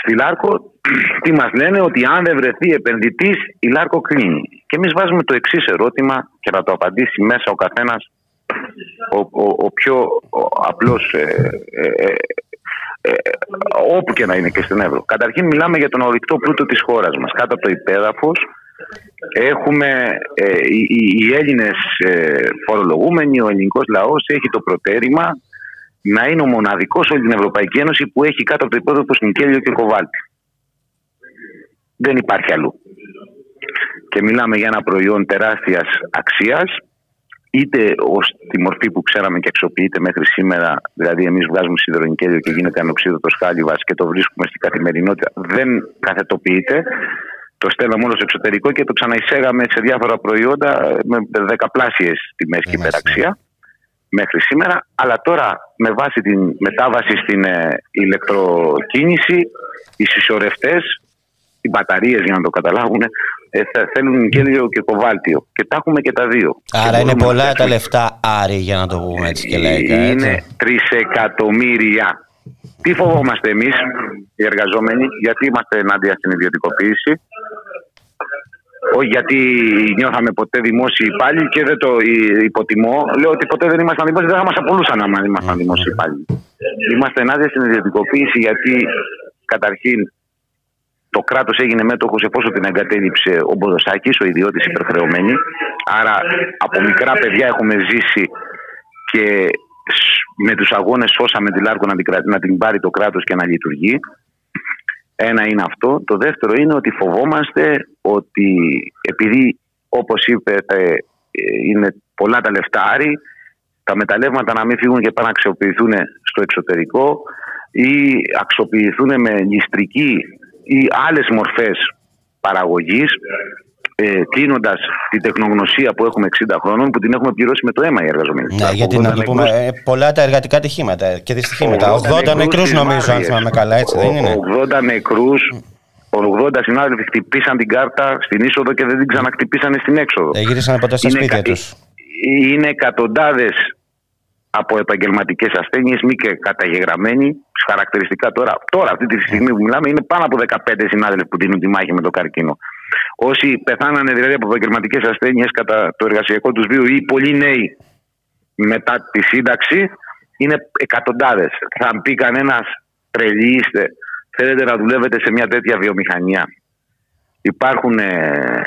Speaker 5: Στη Λάρκο, [CLEARS THROAT] τι μας λένε, ότι αν δεν βρεθεί επενδυτής, η Λάρκο κλείνει. Και εμείς βάζουμε το εξής ερώτημα και θα το απαντήσει μέσα ο καθένας, ο, ο, πιο απλός ε, ε, ε, όπου και να είναι και στην Εύρο. Καταρχήν μιλάμε για τον ορυκτό πλούτο της χώρας μας. Κάτω από το υπέδαφος έχουμε ε, οι, οι Έλληνες ε, φορολογούμενοι, ο ελληνικός λαός έχει το προτέρημα να είναι ο μοναδικός όλη την Ευρωπαϊκή Ένωση που έχει κάτω από το υπέδαφος νικέλιο και κοβάλτι. Δεν υπάρχει αλλού. Και μιλάμε για ένα προϊόν τεράστιας αξίας είτε ως τη μορφή που ξέραμε και αξιοποιείται μέχρι σήμερα, δηλαδή εμείς βγάζουμε σιδηρονικέλιο και γίνεται ανοξίδωτο χάλιβα και το βρίσκουμε στην καθημερινότητα, δεν καθετοποιείται. Το στέλναμε όλο στο εξωτερικό και το ξαναεισέγαμε σε διάφορα προϊόντα με δεκαπλάσιες τιμές και υπεραξία μέχρι σήμερα. Αλλά τώρα με βάση την μετάβαση στην ε, ηλεκτροκίνηση, οι συσσωρευτές, οι μπαταρίες για να το καταλάβουν, ε, θέλουν νικέλιο και κοβάλτιο. Και τα έχουμε και τα δύο.
Speaker 1: Άρα είναι πολλά τα λεφτά άρι για να το πούμε έτσι και λαϊκά.
Speaker 5: Είναι τρισεκατομμύρια. Τι φοβόμαστε εμείς οι εργαζόμενοι, γιατί είμαστε ενάντια στην ιδιωτικοποίηση. Όχι γιατί νιώθαμε ποτέ δημόσιοι υπάλληλοι και δεν το υποτιμώ. Λέω ότι ποτέ δεν ήμασταν δημόσιοι, δεν θα μας απολούσαν άμα ήμασταν δημόσιοι υπάλληλοι. Είμαστε ενάντια στην ιδιωτικοποίηση γιατί καταρχήν το κράτος έγινε μέτοχος εφόσον την εγκατέλειψε ο Μποδοσάκης, ο ιδιώτης υπερχρεωμένη. Άρα από μικρά παιδιά έχουμε ζήσει και με τους αγώνες σώσαμε τη Λάρκο να την, να την πάρει το κράτος και να λειτουργεί. Ένα είναι αυτό. Το δεύτερο είναι ότι φοβόμαστε ότι επειδή όπως είπε ε, είναι πολλά τα λεφτά τα μεταλλεύματα να μην φύγουν και πάνε να αξιοποιηθούν στο εξωτερικό ή αξιοποιηθούν με ληστρική ή άλλες μορφές παραγωγής ε, κλείνοντας την τεχνογνωσία που έχουμε 60 χρόνων, που την έχουμε πληρώσει με το αίμα οι εργαζομένοι.
Speaker 1: Ναι, γιατί να το πούμε, ε, πολλά τα εργατικά ατυχήματα και δυστυχήματα. 80 νεκρούς νομίζω, αν θυμάμαι καλά, έτσι δεν είναι;
Speaker 5: 80 νεκρούς, 80 συνάδελφοι χτυπήσαν την κάρτα στην είσοδο και δεν την ξανακτυπήσανε στην έξοδο.
Speaker 1: Δεν γύρισαν ποτέ στα σπίτια τους.
Speaker 5: Είναι εκατοντάδες από επαγγελματικές ασθένειες, μη και καταγεγραμμένοι. Χαρακτηριστικά τώρα, τώρα, αυτή τη στιγμή που μιλάμε, είναι πάνω από 15 συνάδελφοι που δίνουν τη μάχη με το καρκίνο. Όσοι πεθάνανε δηλαδή από επαγγελματικές ασθένειες κατά το εργασιακό τους βίο ή πολλοί νέοι μετά τη σύνταξη, είναι εκατοντάδες. Θα πει κανένας, τρελή είστε, θέλετε να δουλεύετε σε μια τέτοια βιομηχανία. Υπάρχουν ε,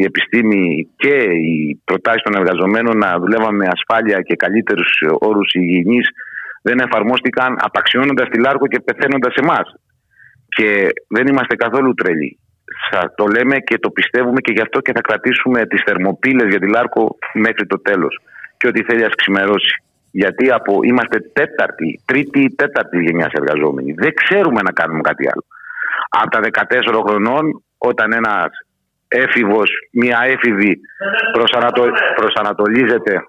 Speaker 5: η επιστήμη και οι προτάσεις των εργαζομένων να δουλεύαμε με ασφάλεια και καλύτερους όρους υγιεινής δεν εφαρμόστηκαν απαξιώνοντας τη Λάρκο και πεθαίνοντας εμάς. Και δεν είμαστε καθόλου τρελοί. Σα το λέμε και το πιστεύουμε και γι' αυτό και θα κρατήσουμε τις θερμοπύλες για τη Λάρκο μέχρι το τέλος. Και ό,τι θέλει ας ξημερώσει. Γιατί από, είμαστε τέταρτη, τρίτη ή τέταρτη γενιάς εργαζόμενοι. Δεν ξέρουμε να κάνουμε κάτι άλλο. Από τα 14 χρονών, όταν ένας έφηβος, μια έφηβη προσανατο... προσανατολίζεται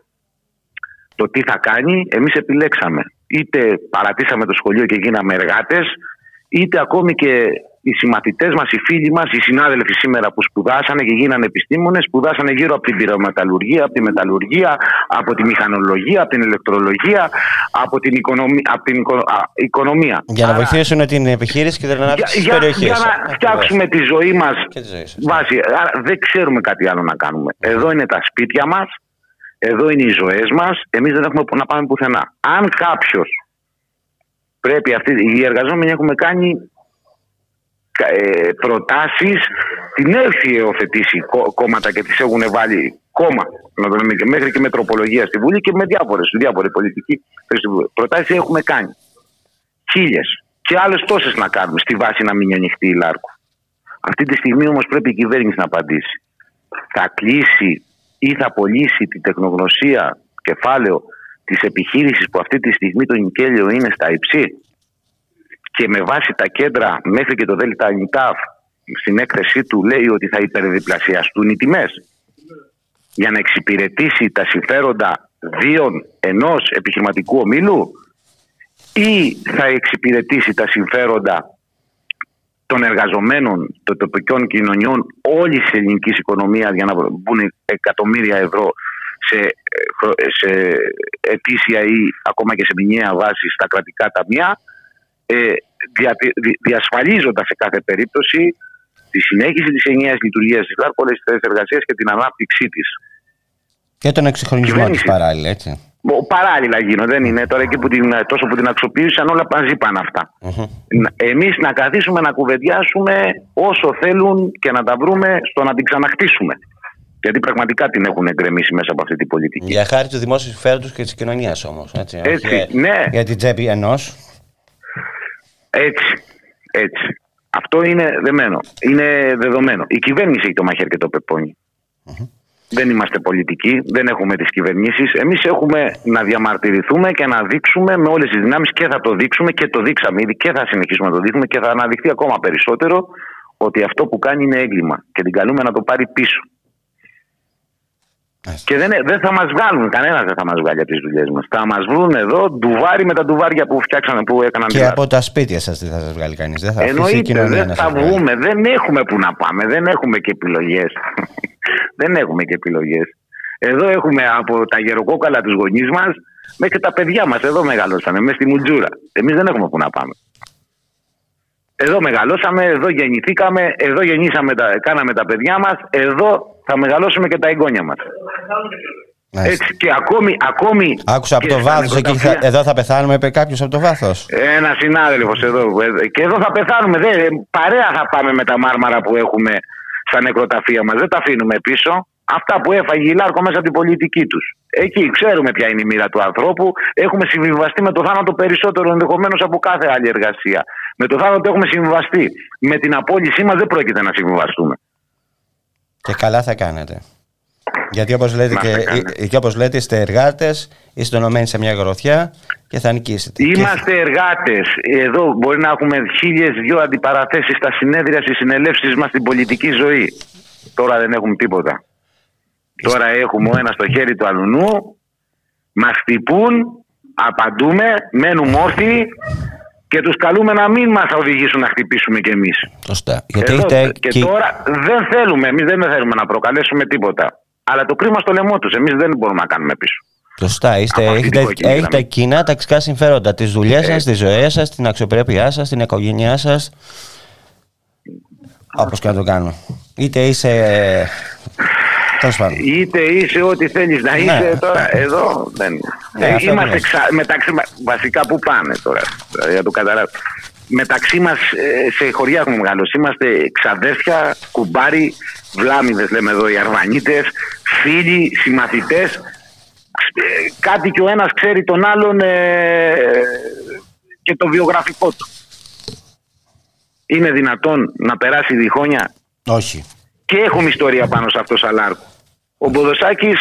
Speaker 5: το τι θα κάνει, εμείς επιλέξαμε. Είτε παρατήσαμε το σχολείο και γίναμε εργάτες, είτε ακόμη και οι συμμαθητές μας, οι φίλοι μας, οι συνάδελφοι σήμερα που σπουδάσανε και γίνανε επιστήμονες, σπουδάσανε γύρω από την πυρομεταλλουργία, από τη μεταλλουργία, από τη μηχανολογία, από την ηλεκτρολογία, από την, από την οικονομία.
Speaker 1: Για να βοηθήσουν την επιχείρηση και την ανάπτυξη της περιοχής.
Speaker 5: Για να φτιάξουμε τη ζωή μας βάση. Άρα δεν ξέρουμε κάτι άλλο να κάνουμε. Εδώ είναι τα σπίτια μας, εδώ είναι οι ζωές μας, εμείς δεν έχουμε να πάμε πουθενά. Αν κάποιος πρέπει αυτοί, οι εργαζόμενοι έχουμε κάνει ε, προτάσεις την έχει υιοθετήσει κόμματα και τις έχουν βάλει κόμμα να το λέμε, μέχρι και με τροπολογία στη Βουλή και με διάφορες, διάφορες πολιτικοί προτάσεις έχουμε κάνει. Χίλιες. Και άλλες τόσες να κάνουμε στη βάση να μην ανοιχτεί η Λάρκο αυτή τη στιγμή όμως πρέπει η κυβέρνηση να απαντήσει. Θα κλείσει ή θα πωλήσει την τεχνογνωσία κεφάλαιο της επιχείρησης που αυτή τη στιγμή το Νικέλιο είναι στα υψή; Και με βάση τα κέντρα μέχρι και το ΔΕΛΤΑ ΝΙΤΑΦ στην έκθεσή του λέει ότι θα υπερδιπλασιαστούν οι τιμές. Για να εξυπηρετήσει τα συμφέροντα δύο ενός επιχειρηματικού ομίλου ή θα εξυπηρετήσει τα συμφέροντα των εργαζομένων, των τοπικών κοινωνιών όλης της ελληνικής οικονομίας για να μπουν εκατομμύρια ευρώ σε, σε ετήσια ή ακόμα και σε μηνιαία βάση στα κρατικά ταμεία ε, δια, διασφαλίζοντα σε κάθε περίπτωση τη συνέχιση της ενιαίας λειτουργίας της ΛΑΡ, όλε τι θέσει εργασίας και την ανάπτυξή της.
Speaker 1: Και τον εξυγχρονισμό της παράλληλα, έτσι.
Speaker 5: Παράλληλα γίνονται. Δεν είναι τώρα εκεί που την, τόσο που την αξιοποίησαν όλα μαζί πάνε αυτά. Mm-hmm. Εμείς να καθίσουμε να κουβεντιάσουμε όσο θέλουν και να τα βρούμε στο να την ξαναχτίσουμε. Γιατί πραγματικά την έχουν εγκρεμίσει μέσα από αυτή την πολιτική.
Speaker 1: Για χάρη του δημόσιου συμφέροντος και της κοινωνίας όμως. Έτσι,
Speaker 5: έτσι ναι.
Speaker 1: Για την τσέπη ενός.
Speaker 5: Έτσι. Έτσι. Αυτό είναι δεμένο. Είναι δεδομένο. Η κυβέρνηση έχει το μαχαίρι και το πεπονι Δεν είμαστε πολιτικοί, δεν έχουμε τις κυβερνήσεις. Εμείς έχουμε να διαμαρτυρηθούμε και να δείξουμε με όλες τις δυνάμεις και θα το δείξουμε και το δείξαμε ήδη και θα συνεχίσουμε να το δείχνουμε και θα αναδειχθεί ακόμα περισσότερο ότι αυτό που κάνει είναι έγκλημα και την καλούμε να το πάρει πίσω. Και δεν, δεν θα μας βγάλουν, κανένας δεν θα μας βγάλει από τις δουλειές μας. Θα μας βρουν εδώ ντουβάρι με τα ντουβάρια που φτιάξανε, που έκαναν.
Speaker 1: Και από τα σπίτια σας δεν θα σας βγάλει κανείς. Δεν θα
Speaker 5: Εννοείται, δεν θα βγούμε. Δεν έχουμε που να πάμε. Δεν έχουμε και επιλογές. [LAUGHS] δεν έχουμε και επιλογές. Εδώ έχουμε από τα γεροκόκαλα τους γονείς μας μέχρι τα παιδιά μας. Εδώ μεγαλώσαμε, μέσα στη Μουτζούρα. Εμείς δεν έχουμε που να πάμε. Εδώ μεγαλώσαμε, εδώ γεννηθήκαμε, εδώ γεννήσαμε τα, κάναμε τα παιδιά μας, εδώ θα μεγαλώσουμε και τα εγγόνια μας. Έτσι, και ακόμη, ακόμη
Speaker 1: Άκουσα από το βάθος εκεί. Θα, εδώ θα πεθάνουμε, είπε κάποιος από το βάθος.
Speaker 5: Ένα συνάδελφος εδώ. Και εδώ θα πεθάνουμε. Δεν, παρέα θα πάμε με τα μάρμαρα που έχουμε στα νεκροταφεία μας. Δεν τα αφήνουμε πίσω. Αυτά που έφαγε η Λάρκο μέσα από την πολιτική τους. Εκεί ξέρουμε ποια είναι η μοίρα του ανθρώπου. Έχουμε συμβιβαστεί με το θάνατο περισσότερο ενδεχομένως από κάθε άλλη εργασία. Με το θάνατο έχουμε συμβιβαστεί. Με την απόλυσή μας δεν πρόκειται να συμβιβαστούμε.
Speaker 1: Και καλά θα κάνετε. Γιατί όπως λέτε, και, ε, και όπως λέτε είστε εργάτες, είστε ενωμένοι σε μια γροθιά και θα νικήσετε.
Speaker 5: Είμαστε και... εργάτες. Εδώ μπορεί να έχουμε χίλιες δυο αντιπαραθέσεις στα συνέδρια, στις συνελεύσεις μας στην πολιτική ζωή. Τώρα δεν έχουμε τίποτα. Τώρα έχουμε ο ένας στο χέρι του αλουνού, μας χτυπούν, απαντούμε, μένουμε όρθιοι και τους καλούμε να μην μας οδηγήσουν να χτυπήσουμε κι εμείς.
Speaker 1: Σωστά.
Speaker 5: Γιατί και, τώρα δεν θέλουμε, εμείς δεν θέλουμε να προκαλέσουμε τίποτα. Αλλά το κρίμα στο λαιμό τους, εμείς δεν μπορούμε να κάνουμε πίσω.
Speaker 1: Σωστά. Είστε, έχετε, έχετε κοινά ταξικά συμφέροντα. Τις δουλειές σας, τη ζωή σας, την αξιοπρέπειά σας, την οικογένειά σας. Όπως και να το κάνω. Είτε είσαι
Speaker 5: Είτε είσαι ό,τι θέλεις να είσαι ναι. τώρα εδώ. Δεν... Ε, είμαστε ξα... μεταξύ Βασικά που πάνε τώρα, για το καταλάβω. Μεταξύ μας ε, σε χωριά έχουμε μεγαλώσει. Είμαστε ξαδέρφια, κουμπάρι, βλάμιδες λέμε εδώ οι Αρβανίτες, φίλοι, συμμαθητές. Ε, κάτι και ο ένας ξέρει τον άλλον και το βιογραφικό του. Είναι δυνατόν να περάσει διχόνια.
Speaker 1: Όχι
Speaker 5: και έχουμε ιστορία πάνω σε αυτό Σαλάρκο. Ο Μποδοσάκης,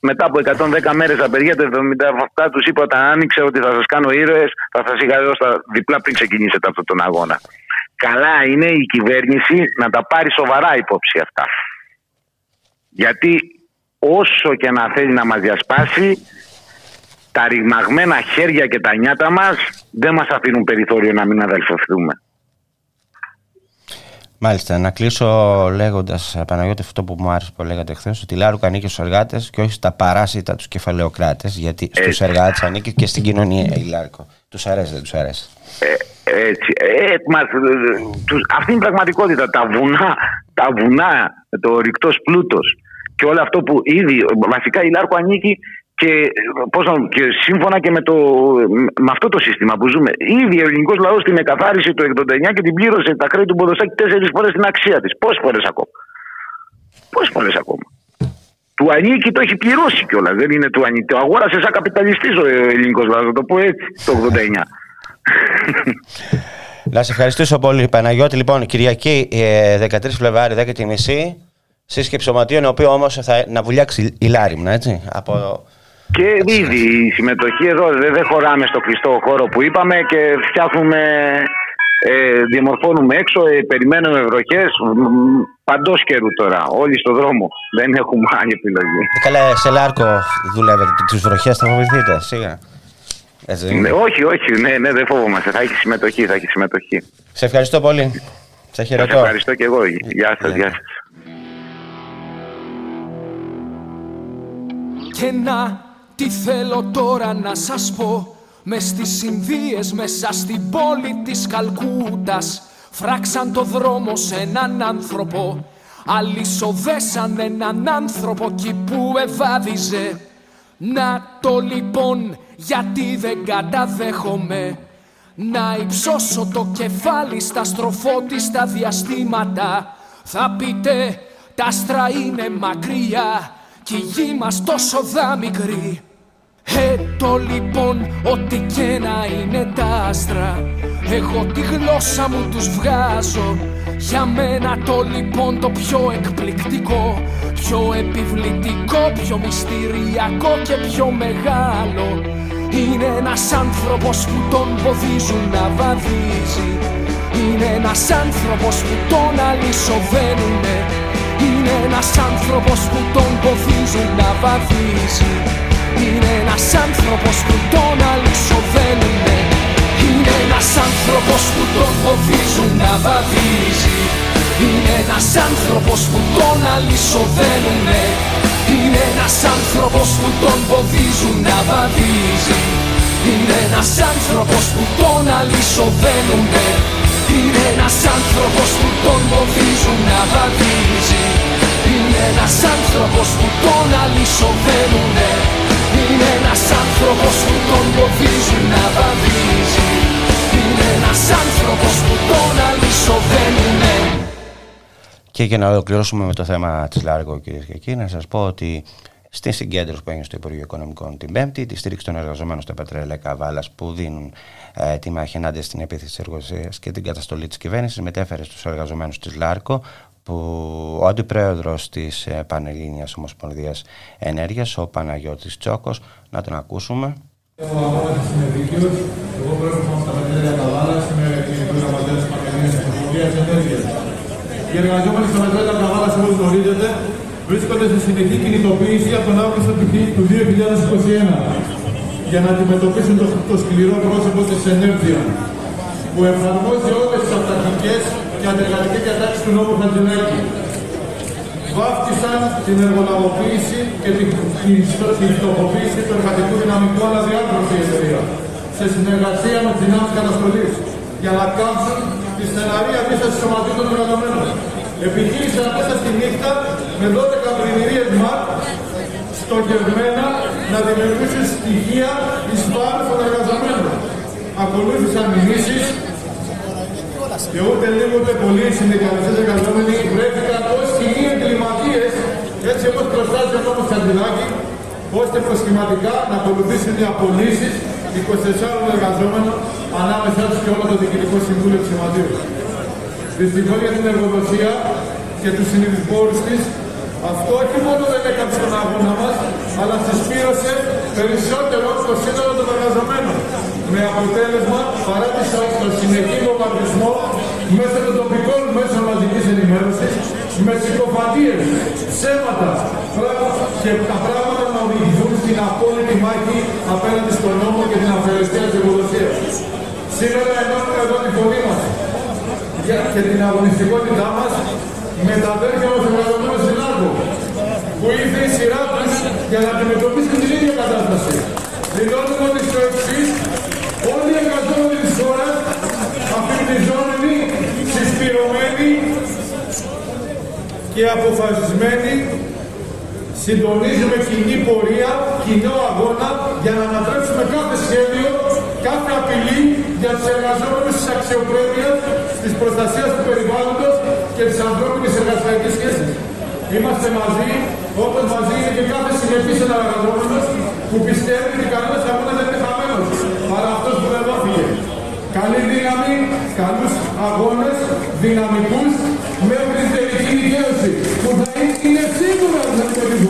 Speaker 5: μετά από 110 μέρες απεργία, το 77 τους είπα όταν άνοιξε ότι θα σας κάνω ήρωες, θα σας είχα εδώ στα διπλά πριν ξεκινήσετε αυτόν τον αγώνα. Καλά είναι η κυβέρνηση να τα πάρει σοβαρά υπόψη αυτά. Γιατί όσο και να θέλει να μας διασπάσει, τα ρηγμαγμένα χέρια και τα νιάτα μας δεν μας αφήνουν περιθώριο να μην αδελφωθούμε.
Speaker 1: Μάλιστα, να κλείσω λέγοντας, Παναγιώτη, αυτό που μου άρεσε που λέγατε χθες, ότι η Λάρουκα ανήκει στους εργάτες και όχι στα παράσιτα τους κεφαλαιοκράτες. Γιατί στους εργάτες ανήκει και στην κοινωνία η Λάρκο. Τους αρέσει, δεν τους αρέσει;
Speaker 5: Ε, έτσι. Ε, μας, τους, αυτή είναι η πραγματικότητα. Τα βουνά, τα βουνά το ρηκτός πλούτος και όλο αυτό που ήδη. Βασικά η Λάρκο ανήκει και, πώς και σύμφωνα και με, το, με αυτό το σύστημα που ζούμε, ήδη ο ελληνικός λαός την εκαθάρισε το 89 και την πλήρωσε τα χρέη του Ποδοσάκη τέσσερις φορές την αξία της. Πόσες φορές ακόμα; Πόσες φορές ακόμα; Του ανήκει το έχει πληρώσει κιόλας. Δεν είναι του ανήκει. Το αγόρασε σαν καπιταλιστής ο ελληνικός λαός. Το πω έτσι το 89. [LAUGHS]
Speaker 1: Να σε ευχαριστήσω πολύ, Παναγιώτη. Λοιπόν, Κυριακή 13 ε, Φλεβάρι, 10 η μισή, σύσκεψη σωματείων, ο οποίο όμως θα να βουλιάξει η Λάριμνα, έτσι. Από
Speaker 5: και ήδη η συμμετοχή εδώ δεν χωράμε στο κλειστό χώρο που είπαμε και φτιάχνουμε, ε, διαμορφώνουμε έξω, ε, περιμένουμε βροχές παντός καιρού τώρα. Όλοι στο δρόμο. Δεν έχουμε άλλη επιλογή.
Speaker 1: Ε, καλά, σε Λάρκο δουλεύετε. Τις βροχές θα φοβηθείτε, σίγουρα.
Speaker 5: Ναι, όχι, όχι, ναι, ναι, δεν φοβόμαστε. Θα έχει συμμετοχή, θα έχει συμμετοχή.
Speaker 1: Σε ευχαριστώ πολύ. Σε χαιρετώ.
Speaker 5: Σε ευχαριστώ και εγώ. Γεια σας, γεια σας.
Speaker 6: Και να τι θέλω τώρα να σας πω μες στις Ινδίες μέσα στην πόλη της Καλκούτας Φράξαν το δρόμο σε έναν άνθρωπο Αλυσοδέσαν έναν άνθρωπο εκεί που ευάδιζε Να το λοιπόν γιατί δεν καταδέχομαι Να υψώσω το κεφάλι στα στροφότιστα διαστήματα. Θα πείτε τα άστρα είναι μακριά κι η γη μας τόσο δα μικρή Έτω λοιπόν ό,τι και να είναι τα άστρα Εγώ τη γλώσσα μου τους βγάζω. Για μένα το λοιπόν το πιο εκπληκτικό Πιο επιβλητικό, πιο μυστηριακό και πιο μεγάλο Είναι ένας άνθρωπος που τον ποδίζουν να βαδίζει. Είναι ένας άνθρωπος που τον αλυσοβαίνουνε. Είναι ένας άνθρωπος που τον ποδίζουν να βαδίζει είναι ένας άνθρωπος που τον αλυσοδένουνε Είναι ένας άνθρωπος που τον φοβίζουν να βαδίζει. Είναι ένας άνθρωπος που τον αλυσοδένουνε Είναι ένας άνθρωπος που τον φοβίζουν να βαδίζει. Είναι ένας άνθρωπος που τον αλυσοδένουνε Είναι ένας άνθρωπος που τον φοβίζουν να βαδίζει. Είναι ένας άνθρωπος που τον αλυσοδένουνε είναι ένας άνθρωπος που τον φοβίζουν να βαδίζει. Είναι ένας άνθρωπος που τον αλυσοδένουνε
Speaker 1: Και για να ολοκληρώσουμε με το θέμα της Λάργο κυρίες και κύριοι, να σας πω ότι στη συγκέντρωση που έγινε στο Υπουργείο Οικονομικών την Πέμπτη, τη στήριξη των εργαζομένων στα πετρέλαια Καβάλα που δίνουν ε, τη μάχη ενάντια στην επίθεση της εργασία και την καταστολή της κυβέρνησης, μετέφερε στους εργαζομένους της ΛΑΡΚΟ που ο αντιπρόεδρος της ε, Πανελλήνιας Ομοσπονδίας Ενέργειας, ο Παναγιώτης Τσόκος, να τον ακούσουμε.
Speaker 7: Εγώ είμαι δίκαιο. Εγώ προέρχομαι από τα πετρέλαια Καβάλα. Είμαι κοινωνικό γραμματέα της Πανελλήνιας Ομοσπονδίας Ενέργειας. Οι εργαζόμενοι στα πετρέλαια Καβάλα, όπω γνωρίζετε, βρίσκονται σε συνεχή κινητοποίηση από τον Αύγουστο του 2021 για να αντιμετωπίσουν το, το σκληρό πρόσωπο της ενέργειας που εφαρμόζει όλες τις αυταρχικές και αντεργατικές διατάξεις του νόμου Χατζηνάκη. Βάφτισαν την εργολαβοποίηση και την, την φτωχοποίηση του εργατικού δυναμικού αναδιάρθρωση η εταιρεία σε συνεργασία με τις δυνάμεις καταστολής για να κάψουν τη στεναρή αντίσταση σωματείων των εργαζομένων. Επιχείρησαν μέσα στη νύχτα με 12 πλημμυρίες ΜΑΤ στοχευμένα να δημιουργήσουν στοιχεία εις βάρος των εργαζομένων. Ακολούθησαν μηνύσεις και ούτε λίγο ούτε πολλοί συνδικαλιστές εργαζόμενοι βρέθηκαν ως κοινοί εγκληματίες έτσι όπως προστάζει ο νόμος Καντιλάκη ώστε προσχηματικά να ακολουθήσουν οι απολύσεις 24 εργαζόμενων ανάμεσά τους και όλο το Διοικητικό Συμβούλιο του Σωματείου. Δυστυχώς για την εργοδοσία και τους συνειδηφόρους της, αυτό όχι μόνο δεν έκανε στον αγώνα μας, αλλά συσπήρωσε περισσότερο στο σύνολο των εργαζομένων. Με αποτέλεσμα, παρά το συνεχή βομβαρδισμό μέσα των τοπικών μέσων μαζικής ενημέρωσης, με συκοφαντίες, ψέματα και τα πράγματα να οδηγηθούν στην απόλυτη μάχη απέναντι στον νόμο και την αφαιρεστία της εργοδοσίας. Σήμερα ενώνουμε εδώ τη φωνή μας και την αγωνιστικότητά μας με τα αδέρφια μας εργαζομένους στην Άρκο, που ήρθε η σειρά τους για να αντιμετωπίσει την ίδια κατάσταση. Δηλώνουμε ότι στο εξής, χώρας, αφηρητιζόμενοι, συσπηρωμένοι και αποφασισμένοι, συντονίζουμε κοινή πορεία, κοινό αγώνα για να ανατρέψουμε κάθε σχέδιο, κάθε απειλή για τους εργαζόμενους της αξιοπρέπειας, της προστασίας του περιβάλλοντος και της ανθρώπινης εργασιακής σχέσης. Είμαστε μαζί, όπως μαζί είναι και κάθε συνεπής εργαζόμενος που πιστεύει ότι κανένας αγώνας δεν είναι χαμένος, παρά αυτός που δεν δόθηκε. Καλή δύναμη, καλούς αγώνες, δυναμικούς, μέχρι την τελική δικαίωση, που θα είναι σίγουρο ότι θα την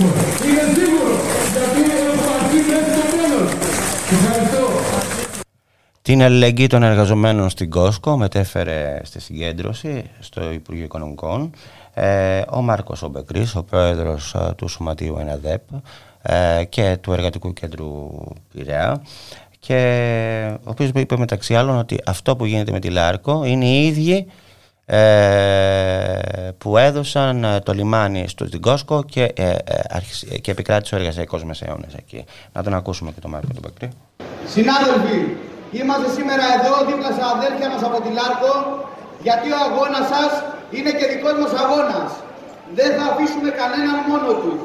Speaker 7: Είναι σίγουρο, γιατί έχουμε αρχίσει μέχρι το τέλος. Ευχαριστώ.
Speaker 1: Την αλληλεγγύη των εργαζομένων στην Κόσκο μετέφερε στη συγκέντρωση στο Υπουργείο Οικονομικών ε, ο Μάρκος Ομπεκρής, ο πρόεδρος ε, του Σωματείου ΕΝΑΔΕΠ ε, και του Εργατικού Κέντρου Πειραιά και ο οποίος είπε μεταξύ άλλων ότι αυτό που γίνεται με τη Λάρκο είναι οι ίδιοι που έδωσαν το λιμάνι στο Cosco και, και επικράτησε ο εργασιακός μεσαίωνας εκεί. Να τον ακούσουμε και τον Μάρκο τον Μπεκρή.
Speaker 8: Συνάδελφοι, Είμαστε σήμερα εδώ δίπλα στα αδέρφια μας από τη Λάρκο γιατί ο αγώνας σας είναι και δικός μας αγώνας. Δεν θα αφήσουμε κανέναν μόνο τους.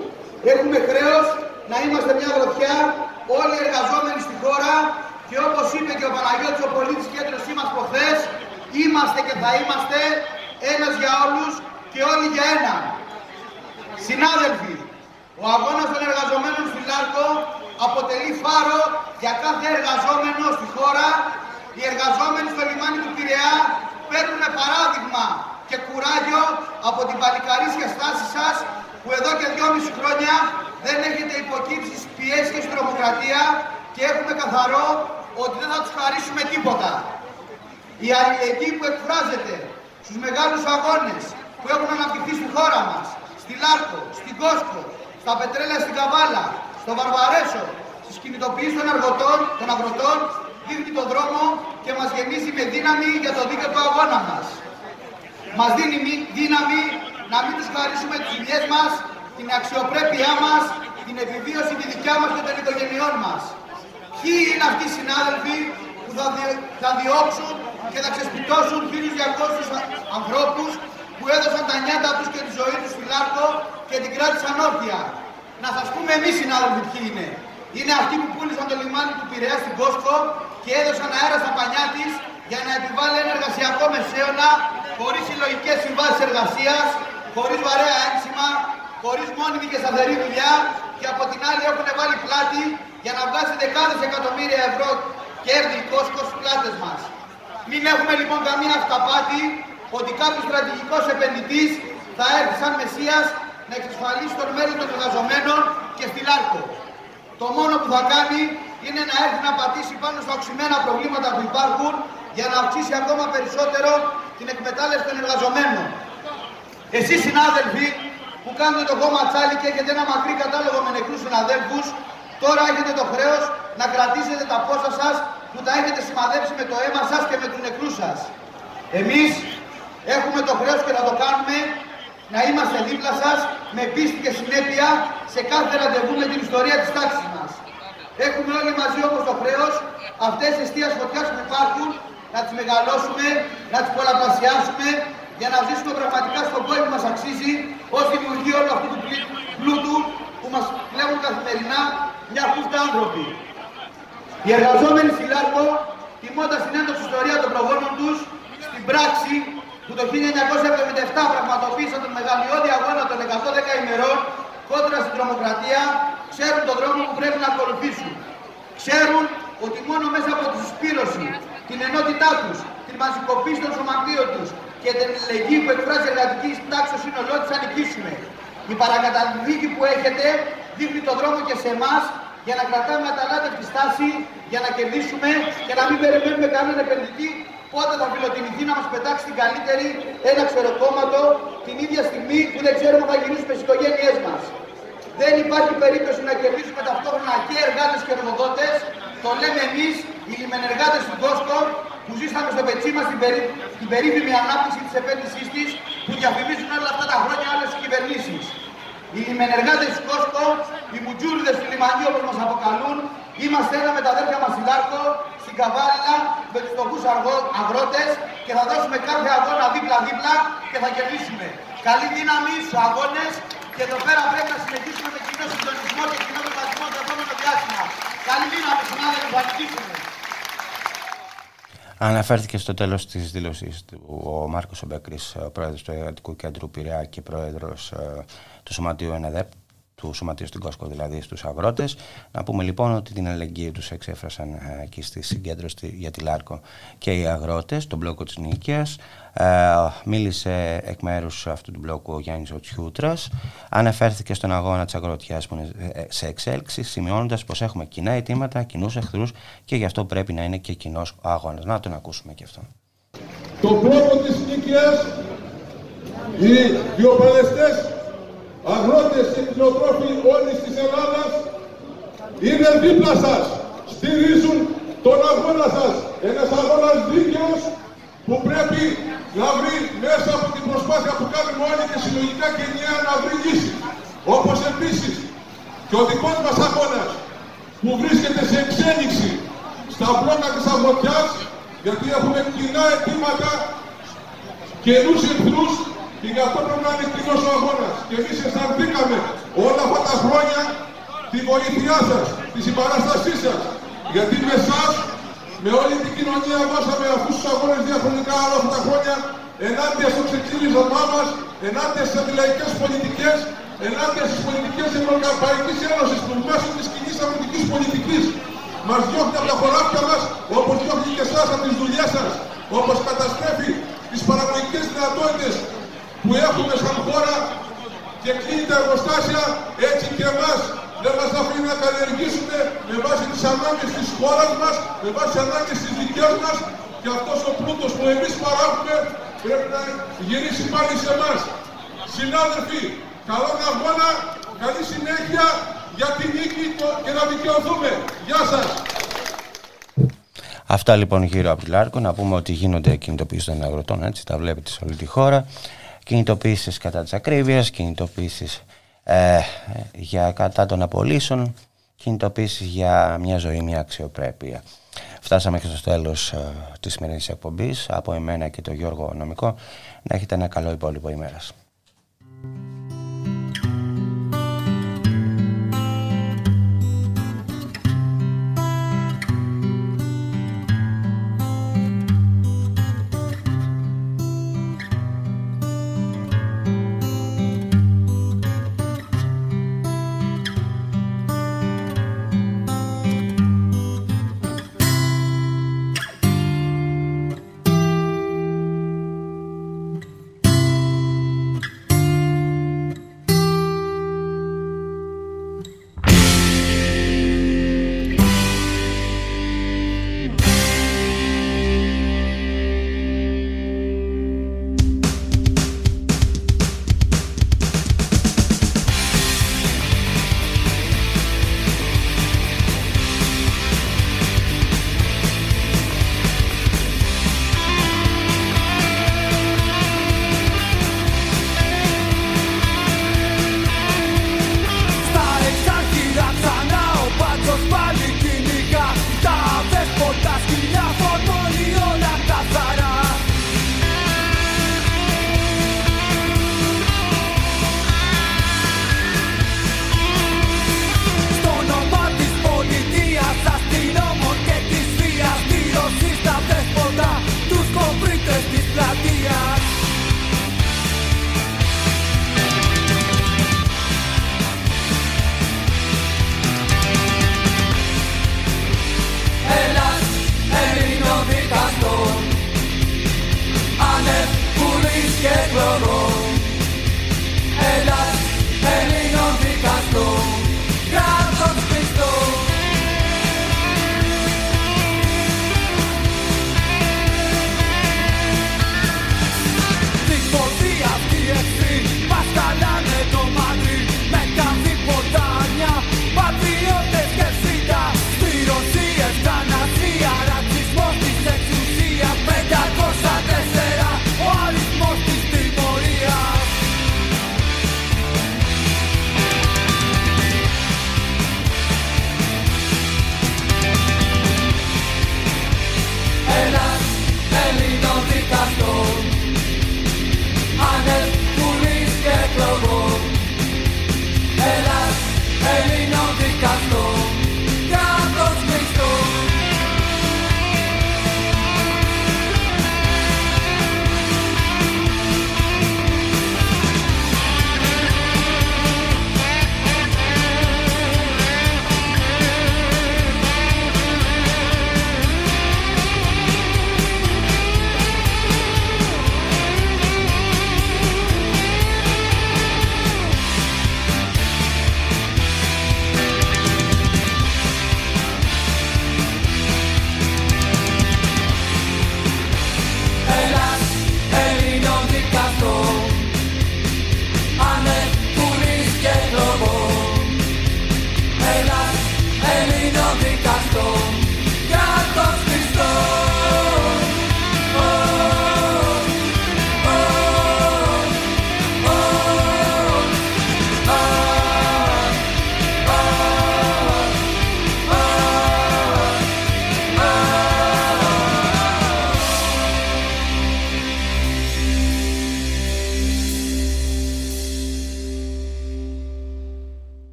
Speaker 8: Έχουμε χρέος να είμαστε μια γροθιά όλοι οι εργαζόμενοι στη χώρα και όπως είπε και ο Παναγιώτης ο πολίτης κέντρος μας προχθές είμαστε και θα είμαστε ένας για όλους και όλοι για έναν. Συνάδελφοι, ο αγώνας των εργαζομένων στη Λάρκο αποτελεί φάρο για κάθε εργαζόμενο στη χώρα. Οι εργαζόμενοι στο λιμάνι του Πειραιά παίρνουν παράδειγμα και κουράγιο από την παλικαρίσια στάση σας που εδώ και δυόμιση χρόνια δεν έχετε υποκύψει στις πιέσεις και στην τρομοκρατία και έχουμε καθαρό ότι δεν θα τους χαρίσουμε τίποτα. Η αλληλεγγύη που εκφράζεται στους μεγάλους αγώνες που έχουν αναπτυχθεί στη χώρα μας, στη Λάρκο, στην Κόσκο, στα πετρέλαια στην Καβάλα, στο Βαρβαρέσο, στις κινητοποιήσεις των, αργωτών, των αγροτών, δείχνει τον δρόμο και μας γεμίζει με δύναμη για το δίκαιο του αγώνα μας. Μας δίνει δύναμη να μην τους χαρίσουμε τις δουλειές μας, την αξιοπρέπειά μας, την επιβίωση τη δικιά μας και των οικογενειών μας. Ποιοι είναι αυτοί οι συνάδελφοι που θα, θα διώξουν και θα ξεσπιτώσουν 1.200 ανθρώπους που έδωσαν τα νιάτα τους και τη ζωή τους στη Λάρκο και την κράτησαν όρθια. Να σας πούμε εμείς συνάδελφοι ποιοι είναι. Είναι αυτοί που πούλησαν το λιμάνι του Πειραιά στην Κόσκο και έδωσαν αέρα στα πανιά της για να επιβάλλει ένα εργασιακό μεσαίωνα χωρίς συλλογικές συμβάσεις εργασίας, χωρίς βαρέα ένσημα, χωρίς μόνιμη και σταθερή δουλειά και από την άλλη έχουν βάλει πλάτη για να βγάζει δεκάδες εκατομμύρια ευρώ κέρδη κόσκος στους πλάτες μας. Μην έχουμε λοιπόν καμία αυταπάτη ότι κάποιος στρατηγικός επενδυτής θα έρθει σαν Μεσσίας να εξασφαλίσει τον μέλλον των εργαζομένων και στη Λάρκο. Το μόνο που θα κάνει είναι να έρθει να πατήσει πάνω στα οξυμένα προβλήματα που υπάρχουν για να αυξήσει ακόμα περισσότερο την εκμετάλλευση των εργαζομένων. Εσείς συνάδελφοι που κάνετε το κόμμα τσάλι και έχετε ένα μακρύ κατάλογο με νεκρούς συναδέλφους, τώρα έχετε το χρέος να κρατήσετε τα πόσα σας που τα έχετε σημαδέψει με το αίμα σας και με τους νεκρούς σας. Εμείς έχουμε το χρέος και θα το κάνουμε να είμαστε δίπλα σας με πίστη και συνέπεια σε κάθε ραντεβού με την ιστορία της τάξης μας. Έχουμε όλοι μαζί όπως το χρέος αυτές τις αιστείες φωτιάς που υπάρχουν να τις μεγαλώσουμε, να τις πολλαπλασιάσουμε για να ζήσουμε πραγματικά στον κόσμο που μας αξίζει ως δημιουργεί όλου αυτού του πλούτου που μας πλέουν καθημερινά μια χούφτα άνθρωποι. Οι εργαζόμενοι στη Λάρκο, τιμώντας την έντοξη ιστορία των προγόνων τους, στην πράξη που το 1977 πραγματοποίησαν τον μεγαλειώδη αγώνα των 110 ημερών κόντρα στην τρομοκρατία, ξέρουν τον δρόμο που πρέπει να ακολουθήσουν. Ξέρουν ότι μόνο μέσα από τη συσπήρωση, την ενότητά τους, την μαζικοποίηση των σωματείων τους και την ελεγγύη που εκφράζει η εργατική τάξη στο σύνολό της θα νικήσουμε. Η παρακαταθήκη που έχετε δείχνει τον δρόμο και σε εμάς για να κρατάμε αταλάτευτη στάση, για να κερδίσουμε και να μην περιμένουμε κανέναν επενδυτή πότε θα φιλοτιμηθεί να μας πετάξει την καλύτερη ένα ξεροκόμματο την ίδια στιγμή που δεν ξέρουμε θα γυρίσουμε στις οικογένειές μας. Δεν υπάρχει περίπτωση να κερδίσουμε ταυτόχρονα και εργάτες και εργοδότες. Το λέμε εμείς, οι λιμενεργάτες του Κόσκο, που ζήσαμε στο πετσί μας την, περί... την περίφημη ανάπτυξη της επένδυσής της, που διαφημίζουν όλα αυτά τα χρόνια άλλες κυβερνήσεις. Οι λιμενεργάτες του Κόσκο, οι μουτζούριδες του λιμανιού όπως μας αποκαλούν, είμαστε ένα με τα αδέρφια μας Λάρκο, στην Καβάλα, με τους φτωχούς αγρότες και θα δώσουμε κάθε αγώνα δίπλα-δίπλα και θα κερδίσουμε. Καλή δύναμη στους αγώνες και εδώ πέρα πρέπει να συνεχίσουμε με κοινό συντονισμό και κοινό προγραμματισμό το επόμενο διάστημα. Καλή δύναμη, συνάδελφοι, θα νικήσουμε.
Speaker 1: Αναφέρθηκε στο τέλος της δήλωσης ο Μάρκος ο Μπεκρής, πρόεδρος του Εργατικού Κέντρου Πειραιά και πρόεδρος ε, του Σωματείου ΕΝΕΔΕΠ, του Σωματείου στην Cosco, δηλαδή στους αγρότες. Να πούμε λοιπόν ότι την αλληλεγγύη τους εξέφρασαν ε, εκεί στη συγκέντρωση για τη Λάρκο και οι αγρότες, του μπλόκο της Νίκαιας. Ε, μίλησε εκ μέρους αυτού του μπλόκου ο Γιάννης ο Τσιούτρας. Αναφέρθηκε στον αγώνα της αγροτιάς που είναι ε, σε εξέλιξη, σημειώνοντας πως έχουμε κοινά αιτήματα, κοινούς εχθρούς και γι' αυτό πρέπει να είναι και κοινός ο αγώνας. Να τον ακούσουμε και αυτό.
Speaker 9: Το μπλόκο της Νίκαιας, οι βιοπαλαιστέ αγρότες και κτηνοτρόφοι όλης της Ελλάδας είναι δίπλα σας, στηρίζουν τον αγώνα σας. Ένας αγώνας δίκαιος που πρέπει να βρει μέσα από την προσπάθεια που κάνουμε όλοι και συλλογικά και ενιαία να βρει λύση. Όπως επίσης και ο δικός μας αγώνας που βρίσκεται σε εξέλιξη στα μπλόκα της αγροτιάς γιατί έχουμε κοινά αιτήματα καινούς εχθρούς και γι' αυτό πρέπει να είναι κοινός ο αγώνας. Και εμείς αισθανθήκαμε όλα αυτά τα χρόνια τη βοήθειά σας, τη συμπαράστασή σας. Γιατί με εσάς, με όλη την κοινωνία δώσαμε αυτούς τους αγώνες διαχρονικά όλα αυτά τα χρόνια ενάντια στο ξεκίνησμα μας, ενάντια στις αντιλαϊκές πολιτικές, ενάντια στις πολιτικές Ευρωπαϊκής Ένωσης που μέσω της κοινής αγροτικής πολιτικής μας διώχνει από τα χωράφια μας, όπως διώχνει και εσάς από τις δουλειές σας, όπως καταστρέφει τις παραγωγικές δυνατότητες που έχουμε σαν χώρα και κλείνει τα εργοστάσια έτσι και εμάς δεν μας αφήνει να καλλιεργήσουμε με βάση τις ανάγκες της χώρας μας, με βάση τις ανάγκες της δικές μας και αυτός ο πλούτος που εμείς παράγουμε πρέπει να γυρίσει πάλι σε εμάς. Συνάδελφοι, καλό αγώνα, καλή συνέχεια για την νίκη και να δικαιωθούμε. Γεια σας.
Speaker 1: Αυτά λοιπόν γύρω από τη Λάρκο. Να πούμε ότι γίνονται κινητοποιήσεις των αγροτών, έτσι, τα βλέπετε σε όλη τη χώρα κινητοποίησεις κατά της ακρίβειας, κινητοποίησεις ε, για κατά των απολύσεων, κινητοποίησεις για μια ζωή, μια αξιοπρέπεια. Φτάσαμε και στο τέλος ε, της σημερινής εκπομπής. Από εμένα και τον Γιώργο Νομικό, να έχετε ένα καλό υπόλοιπο ημέρας.